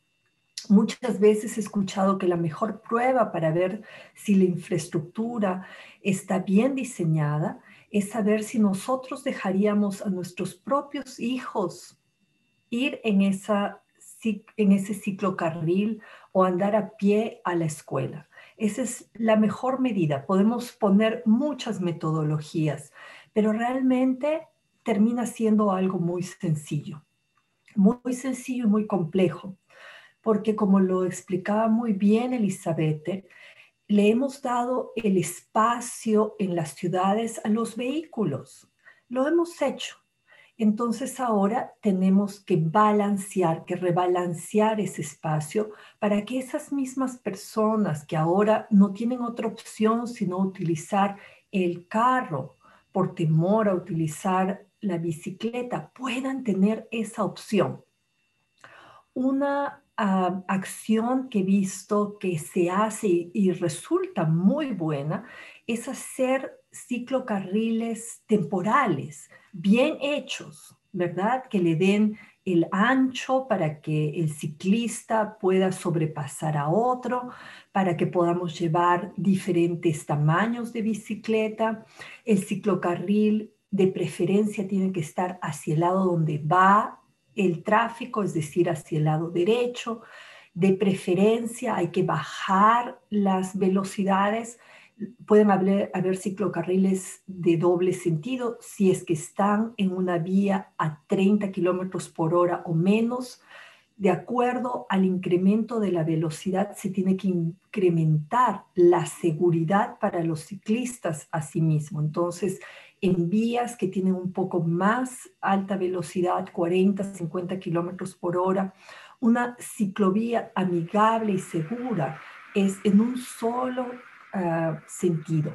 Muchas veces he escuchado que la mejor prueba para ver si la infraestructura está bien diseñada es saber si nosotros dejaríamos a nuestros propios hijos ir en, esa, en ese ciclocarril o andar a pie a la escuela. Esa es la mejor medida. Podemos poner muchas metodologías, pero realmente termina siendo algo muy sencillo, muy sencillo y muy complejo, porque como lo explicaba muy bien Elizabeth, le hemos dado el espacio en las ciudades a los vehículos. Lo hemos hecho. Entonces ahora tenemos que balancear, que rebalancear ese espacio para que esas mismas personas que ahora no tienen otra opción sino utilizar el carro por temor a utilizar la bicicleta puedan tener esa opción. Una acción que he visto que se hace y resulta muy buena es hacer ciclocarriles temporales, bien hechos, ¿verdad? Que le den el ancho para que el ciclista pueda sobrepasar a otro, para que podamos llevar diferentes tamaños de bicicleta. El ciclocarril de preferencia tiene que estar hacia el lado donde va el tráfico, es decir, hacia el lado derecho. De preferencia hay que bajar las velocidades. Pueden haber, haber ciclocarriles de doble sentido si es que están en una vía a 30 kilómetros por hora o menos. De acuerdo al incremento de la velocidad, se tiene que incrementar la seguridad para los ciclistas asimismo. Entonces, en vías que tienen un poco más alta velocidad, 40, 50 kilómetros por hora. Una ciclovía amigable y segura es en un solo ah, sentido.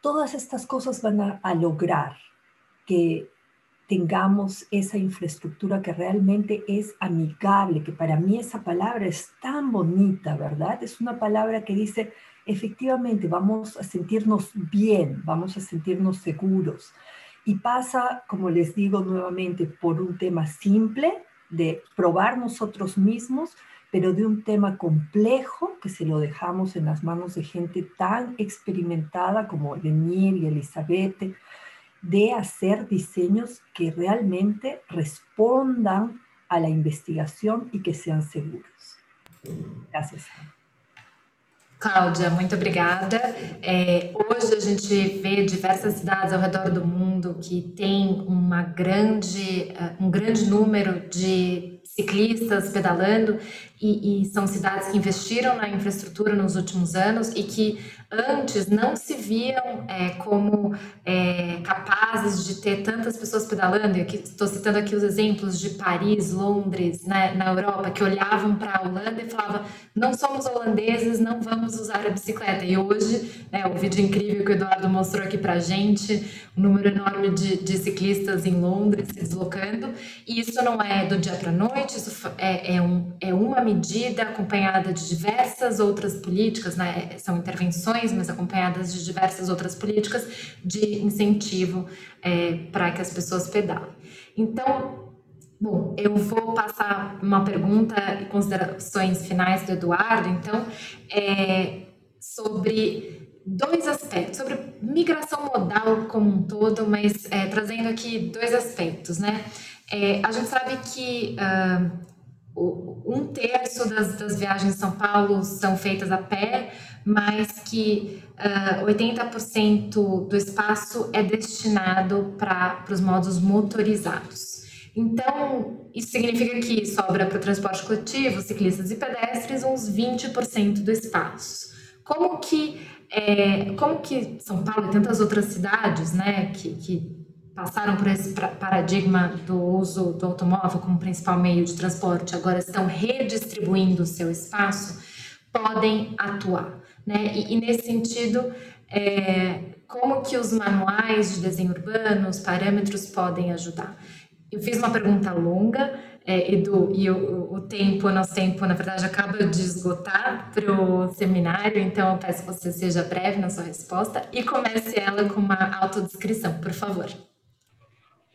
Todas estas cosas van a, a lograr que tengamos esa infraestructura que realmente es amigable, que para mí esa palabra es tan bonita, ¿verdad? Es una palabra que dice efectivamente vamos a sentirnos bien, vamos a sentirnos seguros. Y pasa, como les digo nuevamente, por un tema simple de probar nosotros mismos, pero de un tema complejo que se lo dejamos en las manos de gente tan experimentada como Daniel y Elizabeth, de hacer diseños que realmente respondan a la investigación y que sean seguros. Gracias. Cláudia, muito obrigada. É, hoje a gente vê diversas cidades ao redor do mundo que têm uma grande, uh, um grande número de ciclistas pedalando e, e, são cidades que investiram na infraestrutura nos últimos anos e que antes não se viam é, como é, capazes de ter tantas pessoas pedalando. aqui, estou citando aqui os exemplos de Paris, Londres, né, na Europa, que olhavam para a Holanda e falavam: não somos holandeses, não vamos usar a bicicleta. E hoje, né, o vídeo incrível que o Eduardo mostrou aqui para a gente, um número enorme de, de, ciclistas em Londres se deslocando. E isso não é do dia para a noite, isso é, é, um, é uma medida acompanhada de diversas outras políticas, né? são intervenções, mas acompanhadas de diversas outras políticas de incentivo é, para que as pessoas pedalem. Então, bom, eu vou passar uma pergunta e considerações finais do Eduardo, então, é, sobre dois aspectos, sobre migração modal como um todo, mas é, trazendo aqui dois aspectos, né? É, a gente sabe que uh, um terço das, das, viagens em São Paulo são feitas a pé, mas que uh, 80% do espaço é destinado para os modos motorizados. Então, isso significa que sobra para o transporte coletivo, ciclistas e pedestres, uns 20% do espaço. Como que, é, como que São Paulo e tantas outras cidades né, que, que passaram por esse paradigma do uso do automóvel como principal meio de transporte, agora estão redistribuindo o seu espaço, podem atuar. Né? E, e nesse sentido, é, como que os manuais de desenho urbano, os parâmetros podem ajudar? Eu fiz uma pergunta longa, é, Edu, e o, o, tempo, o nosso tempo, na verdade, acaba de esgotar para o seminário, então eu peço que você seja breve na sua resposta e comece ela com uma autodescrição, por favor.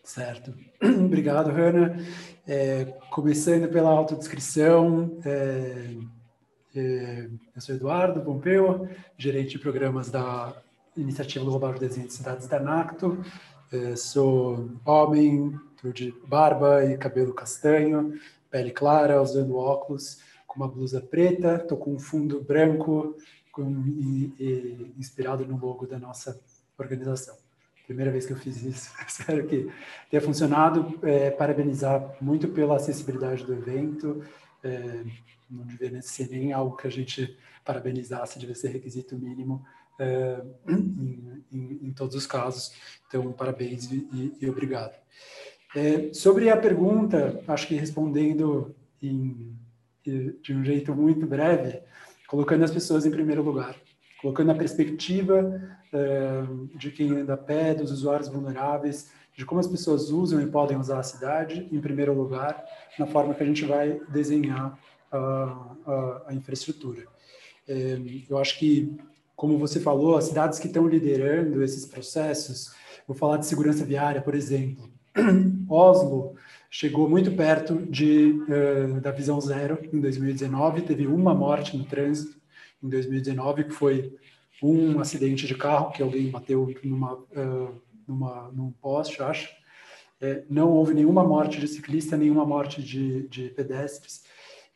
Certo. Obrigado, Hanna. É, começando pela autodescrição, é, é, eu sou Eduardo Pompeu, gerente de programas da Iniciativa Global de Desenho de Cidades da NACTO. É, sou homem, de barba e cabelo castanho, pele clara, usando óculos, com uma blusa preta, estou com um fundo branco com, e, e, inspirado no logo da nossa organização. Primeira vez que eu fiz isso, espero que tenha funcionado. É, parabenizar muito pela acessibilidade do evento. É, não devia ser nem algo que a gente parabenizasse, devia ser requisito mínimo é, em, em, em, todos os casos. Então, parabéns e, e obrigado. É, sobre a pergunta, acho que respondendo em, de um jeito muito breve, colocando as pessoas em primeiro lugar, colocando a perspectiva é, de quem anda a pé, dos usuários vulneráveis, de como as pessoas usam e podem usar a cidade em primeiro lugar, na forma que a gente vai desenhar a, a, a infraestrutura. É, eu acho que, como você falou, as cidades que estão liderando esses processos, vou falar de segurança viária, por exemplo, Oslo chegou muito perto de, uh, da visão zero em 2019, teve uma morte no trânsito em 2019, que foi um acidente de carro que alguém bateu numa, uh, numa, num poste, acho. É, não houve nenhuma morte de ciclista, nenhuma morte de, de pedestres.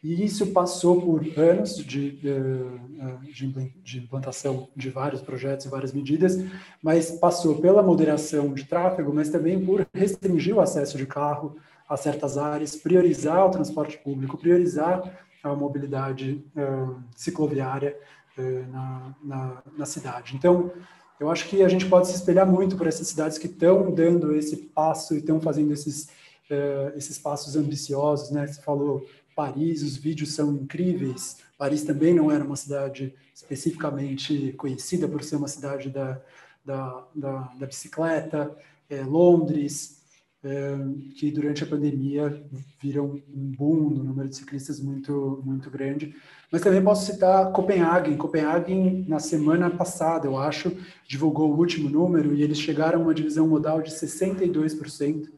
E isso passou por anos de, de, implantação de vários projetos e várias medidas, mas passou pela moderação de tráfego, mas também por restringir o acesso de carro a certas áreas, priorizar o transporte público, priorizar a mobilidade uh, cicloviária uh, na, na, na cidade. Então, eu acho que a gente pode se espelhar muito por essas cidades que estão dando esse passo e estão fazendo esses, uh, esses passos ambiciosos, né? Você falou Paris, os vídeos são incríveis. Paris também não era uma cidade especificamente conhecida por ser uma cidade da, da, da, da bicicleta. É, Londres, é, que durante a pandemia viram um boom no número de ciclistas muito, muito grande. Mas também posso citar Copenhague. Copenhague, na semana passada, eu acho, divulgou o último número e eles chegaram a uma divisão modal de 62%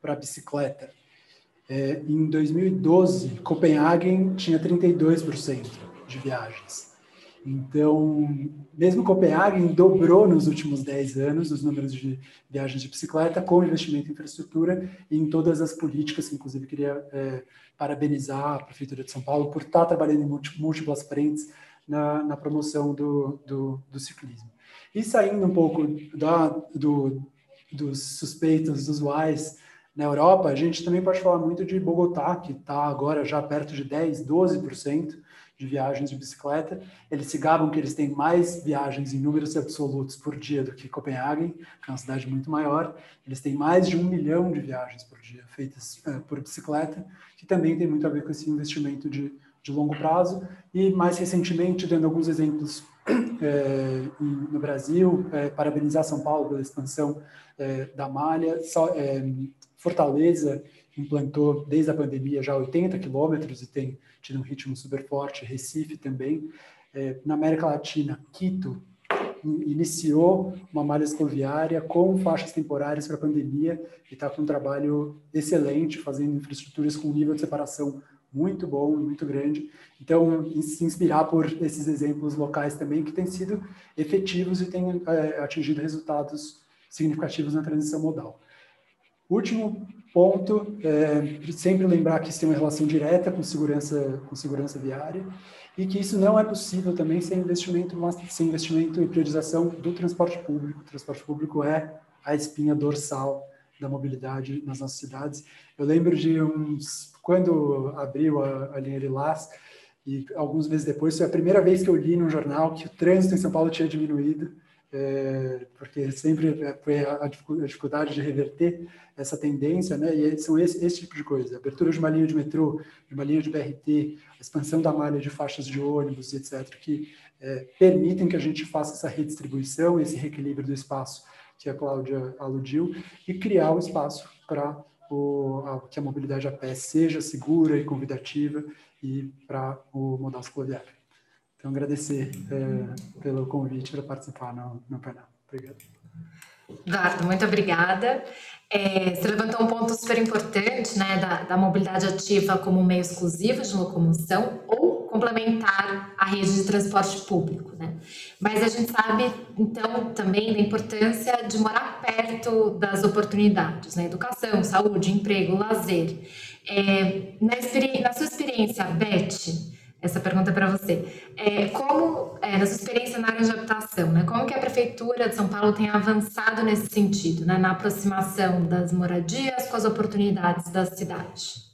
para bicicleta. É, em 2012, Copenhagen tinha 32% de viagens. Então, mesmo Copenhagen dobrou nos últimos 10 anos os números de viagens de bicicleta com investimento em infraestrutura e em todas as políticas, inclusive queria é, parabenizar a Prefeitura de São Paulo por estar trabalhando em múltiplas frentes na, na promoção do, do, do, ciclismo. E saindo um pouco da, do, dos suspeitos usuais na Europa, a gente também pode falar muito de Bogotá, que está agora já perto de 10, 12% de viagens de bicicleta. Eles se gabam que eles têm mais viagens em números absolutos por dia do que Copenhague, que é uma cidade muito maior. Eles têm mais de um milhão de viagens por dia feitas uh, por bicicleta, que também tem muito a ver com esse investimento de, de longo prazo. E mais recentemente, dando alguns exemplos é, no Brasil, é, parabenizar São Paulo pela expansão é, da malha, só, Fortaleza implantou desde a pandemia já 80 quilômetros e tem tido um ritmo super forte. Recife também. É, na América Latina, Quito iniciou uma malha escoviária com faixas temporárias para a pandemia e está com um trabalho excelente, fazendo infraestruturas com nível de separação muito bom, muito grande. Então, se inspirar por esses exemplos locais também que têm sido efetivos e têm é, atingido resultados significativos na transição modal. Último ponto, é, sempre lembrar que isso tem uma relação direta com segurança, com segurança viária e que isso não é possível também sem investimento, sem investimento e priorização do transporte público. O transporte público é a espinha dorsal da mobilidade nas nossas cidades. Eu lembro de uns quando abriu a, a linha Lilás e alguns meses depois foi a primeira vez que eu li num jornal que o trânsito em São Paulo tinha diminuído é, porque sempre foi a, dificuldade de reverter essa tendência, né? E são esse, esse tipo de coisa: abertura de uma linha de metrô, de uma linha de BRT, expansão da malha de faixas de ônibus, etc., que é, permitem que a gente faça essa redistribuição, esse reequilíbrio do espaço que a Cláudia aludiu, e criar o espaço para que a mobilidade a pé seja segura e convidativa e para o modal cicloviário. Então, agradecer é, pelo convite para participar no, no painel. Obrigado. Eduardo, muito obrigada. É, você levantou um ponto super importante, né, da, da, mobilidade ativa como meio exclusivo de locomoção ou complementar a rede de transporte público, né? Mas a gente sabe, então, também da importância de morar perto das oportunidades, né? Educação, saúde, emprego, lazer. É, na, na sua experiência, Beth, essa pergunta para você. É, como, é, na sua experiência na área de habitação, né, como que a Prefeitura de São Paulo tem avançado nesse sentido, né, na aproximação das moradias com as oportunidades da cidade?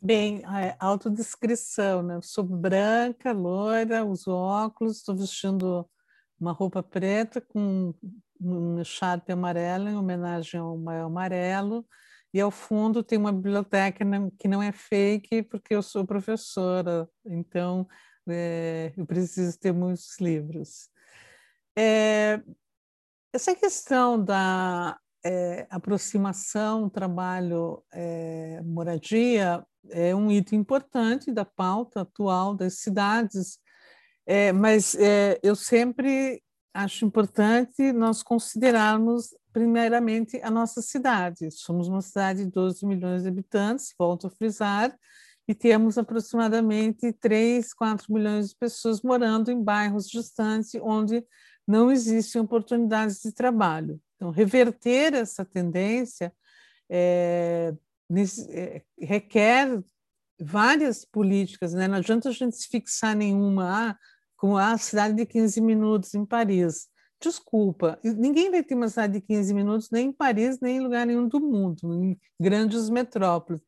Bem, é, autodescrição, né? Sou branca, loira, uso óculos, estou vestindo uma roupa preta com um charpe amarelo em homenagem ao Maio Amarelo e ao fundo tem uma biblioteca que não é fake, porque eu sou professora, então é, eu preciso ter muitos livros. É, essa questão da é, aproximação trabalho-moradia é, é um item importante da pauta atual das cidades, é, mas é, eu sempre acho importante nós considerarmos primeiramente, a nossa cidade. Somos uma cidade de 12 milhões de habitantes, volto a frisar, e temos aproximadamente 3, 4 milhões de pessoas morando em bairros distantes, onde não existem oportunidades de trabalho. Então, reverter essa tendência é, é, requer várias políticas, né? não adianta a gente se fixar nenhuma, ah, como a cidade de 15 minutos em Paris desculpa, ninguém vai ter uma cidade de 15 minutos nem em Paris, nem em lugar nenhum do mundo, em grandes metrópoles.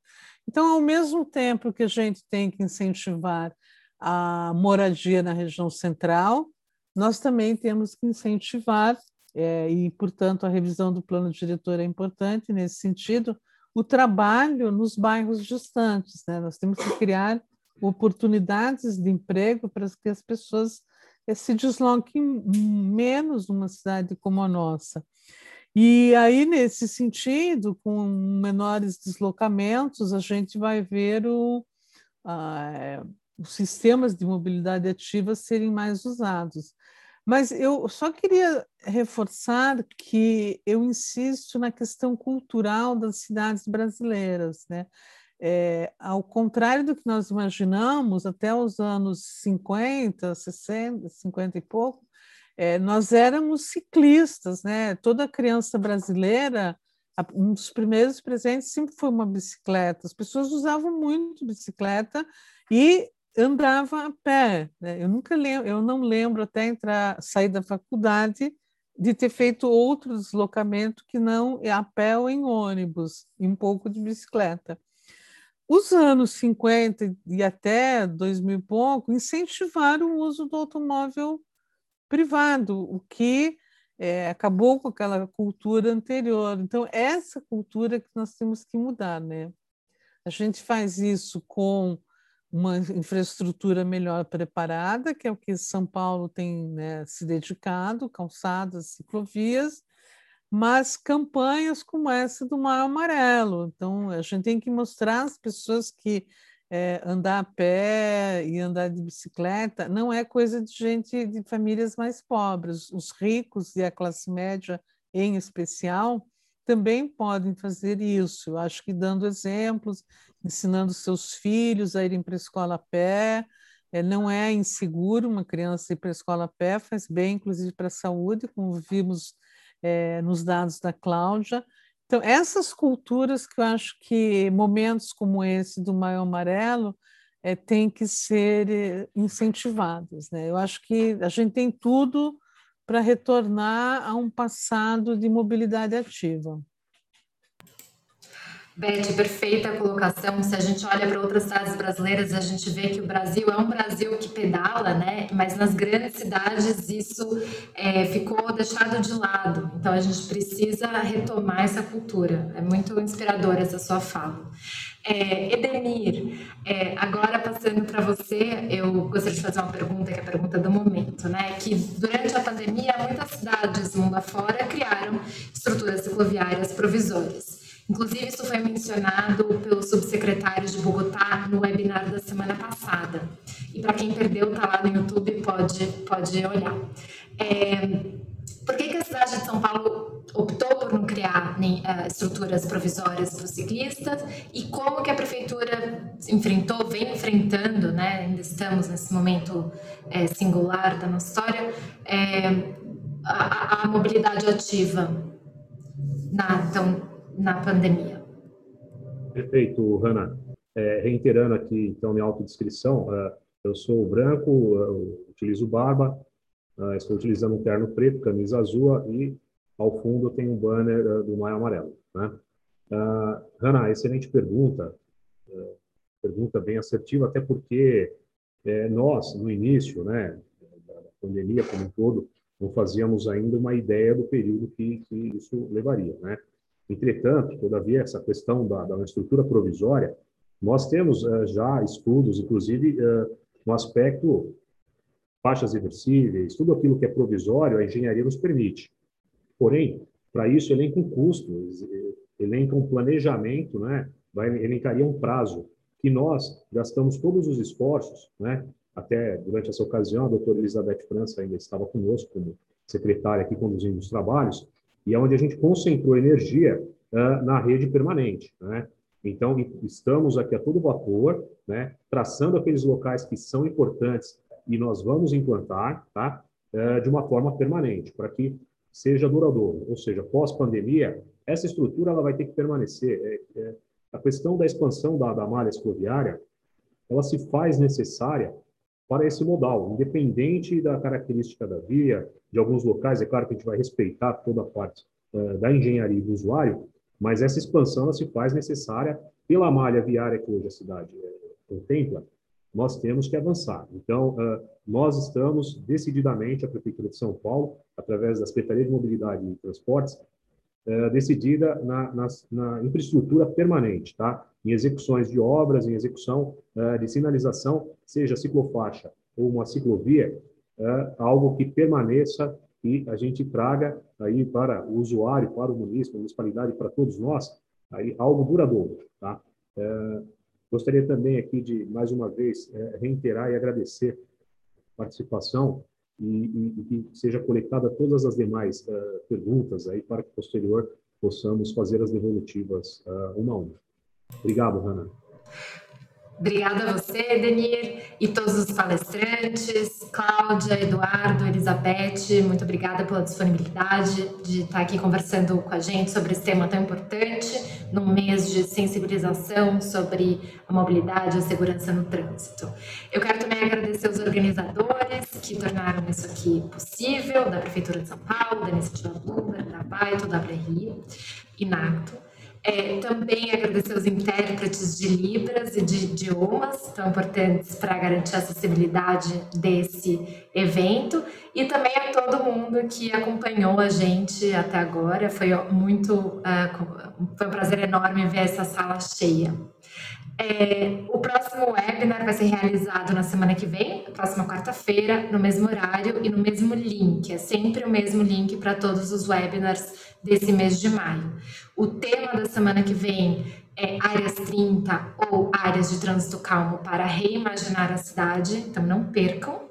Então, ao mesmo tempo que a gente tem que incentivar a moradia na região central, nós também temos que incentivar, é, e, portanto, a revisão do plano diretor é importante nesse sentido, o trabalho nos bairros distantes. Né? Nós temos que criar oportunidades de emprego para que as pessoas se desloque menos numa cidade como a nossa. E aí, nesse sentido, com menores deslocamentos, a gente vai ver o, os sistemas de mobilidade ativa serem mais usados. Mas eu só queria reforçar que eu insisto na questão cultural das cidades brasileiras, né? É, ao contrário do que nós imaginamos, até os anos 50, 60, 50 e pouco, é, nós éramos ciclistas, né? Toda criança brasileira, um dos primeiros presentes sempre foi uma bicicleta. As pessoas usavam muito bicicleta e andavam a pé. Né? Eu nunca lembro, eu não lembro até entrar, sair da faculdade de ter feito outro deslocamento que não a pé ou em ônibus, e um pouco de bicicleta. Os anos 50 e até 2000 e pouco incentivaram o uso do automóvel privado, o que é, acabou com aquela cultura anterior. Então, essa cultura que nós temos que mudar, né? A gente faz isso com uma infraestrutura melhor preparada, que é o que São Paulo tem né, se dedicado, calçadas, ciclovias, mas campanhas como essa do Mar Amarelo. Então, a gente tem que mostrar às pessoas que é, andar a pé e andar de bicicleta não é coisa de gente de famílias mais pobres. Os ricos e a classe média, em especial, também podem fazer isso. Eu acho que dando exemplos, ensinando seus filhos a irem para a escola a pé. É, não é inseguro uma criança ir para a escola a pé, faz bem, inclusive, para a saúde, como vimos é, nos dados da Cláudia. Então, essas culturas que eu acho que momentos como esse do Maio Amarelo é, têm que ser eh, incentivados. Né? Eu acho que a gente tem tudo para retornar a um passado de mobilidade ativa. Beth, perfeita colocação. Se a gente olha para outras cidades brasileiras, a gente vê que o Brasil é um Brasil que pedala, né? Mas nas grandes cidades isso é, ficou deixado de lado. Então a gente precisa retomar essa cultura. É muito inspiradora essa sua fala. É, Edenir, é, agora passando para você, eu gostaria de fazer uma pergunta, que é a pergunta do momento, né? Que durante a pandemia, muitas cidades mundo afora criaram estruturas cicloviárias provisórias. Inclusive, isso foi mencionado pelo subsecretário de Bogotá no webinar da semana passada. E para quem perdeu, está lá no YouTube, pode, pode olhar. É, por que, que a cidade de São Paulo optou por não criar nem, uh, estruturas provisórias para os ciclistas e como que a prefeitura enfrentou, vem enfrentando, né, ainda estamos nesse momento é, singular da nossa história, é, a, a, mobilidade ativa na, então, na pandemia. Perfeito, Hanna. É, reiterando aqui, então, minha autodescrição, uh, eu sou branco, uh, utilizo barba, Uh, estou utilizando um terno preto, camisa azul e ao fundo tem um banner do Maio Amarelo. Né? Hanna, excelente pergunta, pergunta bem assertiva, até porque é, nós, no início né, da pandemia como um todo, não fazíamos ainda uma ideia do período que, que isso levaria. Né? Entretanto, todavia, essa questão da, da estrutura provisória, nós temos já estudos, inclusive, no aspecto faixas reversíveis, tudo aquilo que é provisório, a engenharia nos permite. Porém, para isso, elenca um custo, elenca um planejamento, né? Vai, elencaria um prazo, que nós gastamos todos os esforços, né? Até durante essa ocasião, a doutora Elizabeth França ainda estava conosco como secretária aqui conduzindo os trabalhos, e é onde a gente concentrou energia uh, na rede permanente, né? Então, estamos aqui a todo vapor, né, traçando aqueles locais que são importantes e nós vamos implantar tá, é, de uma forma permanente, para que seja duradouro. Ou seja, pós-pandemia, essa estrutura ela vai ter que permanecer. É, é, a questão da expansão da, da malha cicloviária, ela se faz necessária para esse modal, independente da característica da via, de alguns locais, é claro que a gente vai respeitar toda a parte uh, da engenharia do usuário, mas essa expansão se faz necessária pela malha viária que hoje a cidade uh, contempla, nós temos que avançar. Então, nós estamos decididamente, a Prefeitura de São Paulo, através da Secretaria de Mobilidade e Transportes, decidida na, na, na, infraestrutura permanente, tá? em execuções de obras, em execução de sinalização, seja ciclofaixa ou uma ciclovia, algo que permaneça e a gente traga aí para o usuário, para o município, municipalidade, para todos nós, aí algo duradouro. Tá? Gostaria também aqui de, mais uma vez, reiterar e agradecer a participação e, que seja coletada todas as demais uh, perguntas aí para que posterior possamos fazer as devolutivas uh, uma a uma. Obrigado, Rana. Obrigada a você, Denir, e todos os palestrantes, Cláudia, Eduardo, Elizabeth, muito obrigada pela disponibilidade de estar aqui conversando com a gente sobre esse tema tão importante, num mês de sensibilização sobre a mobilidade e a segurança no trânsito. Eu quero também agradecer os organizadores que tornaram isso aqui possível, da Prefeitura de São Paulo, da Iniciativa Bloomberg, da Baito, da WRI, INACTO. É, também agradecer os intérpretes de Libras e de idiomas, tão importantes para garantir a acessibilidade desse evento, e também a todo mundo que acompanhou a gente até agora. Foi muito, uh, foi um prazer enorme ver essa sala cheia. É, o próximo webinar vai ser realizado na semana que vem, próxima quarta-feira, no mesmo horário e no mesmo link. É sempre o mesmo link para todos os webinars desse mês de maio. O tema da semana que vem é áreas 30 ou áreas de trânsito calmo para reimaginar a cidade, então não percam.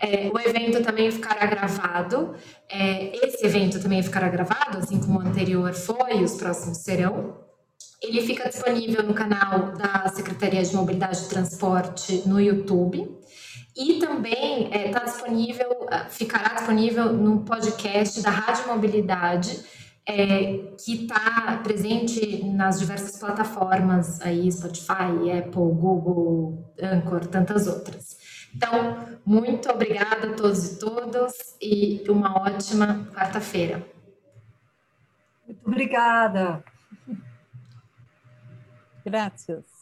É, o evento também ficará gravado. É, esse evento também ficará gravado, assim como o anterior foi, os próximos serão. Ele fica disponível no canal da Secretaria de Mobilidade e Transporte no YouTube. E também está é, disponível, ficará disponível no podcast da Rádio Mobilidade, é, que está presente nas diversas plataformas aí, Spotify, Apple, Google, Anchor, tantas outras. Então, muito obrigada a todos e todas e uma ótima quarta-feira. Muito obrigada. Graças.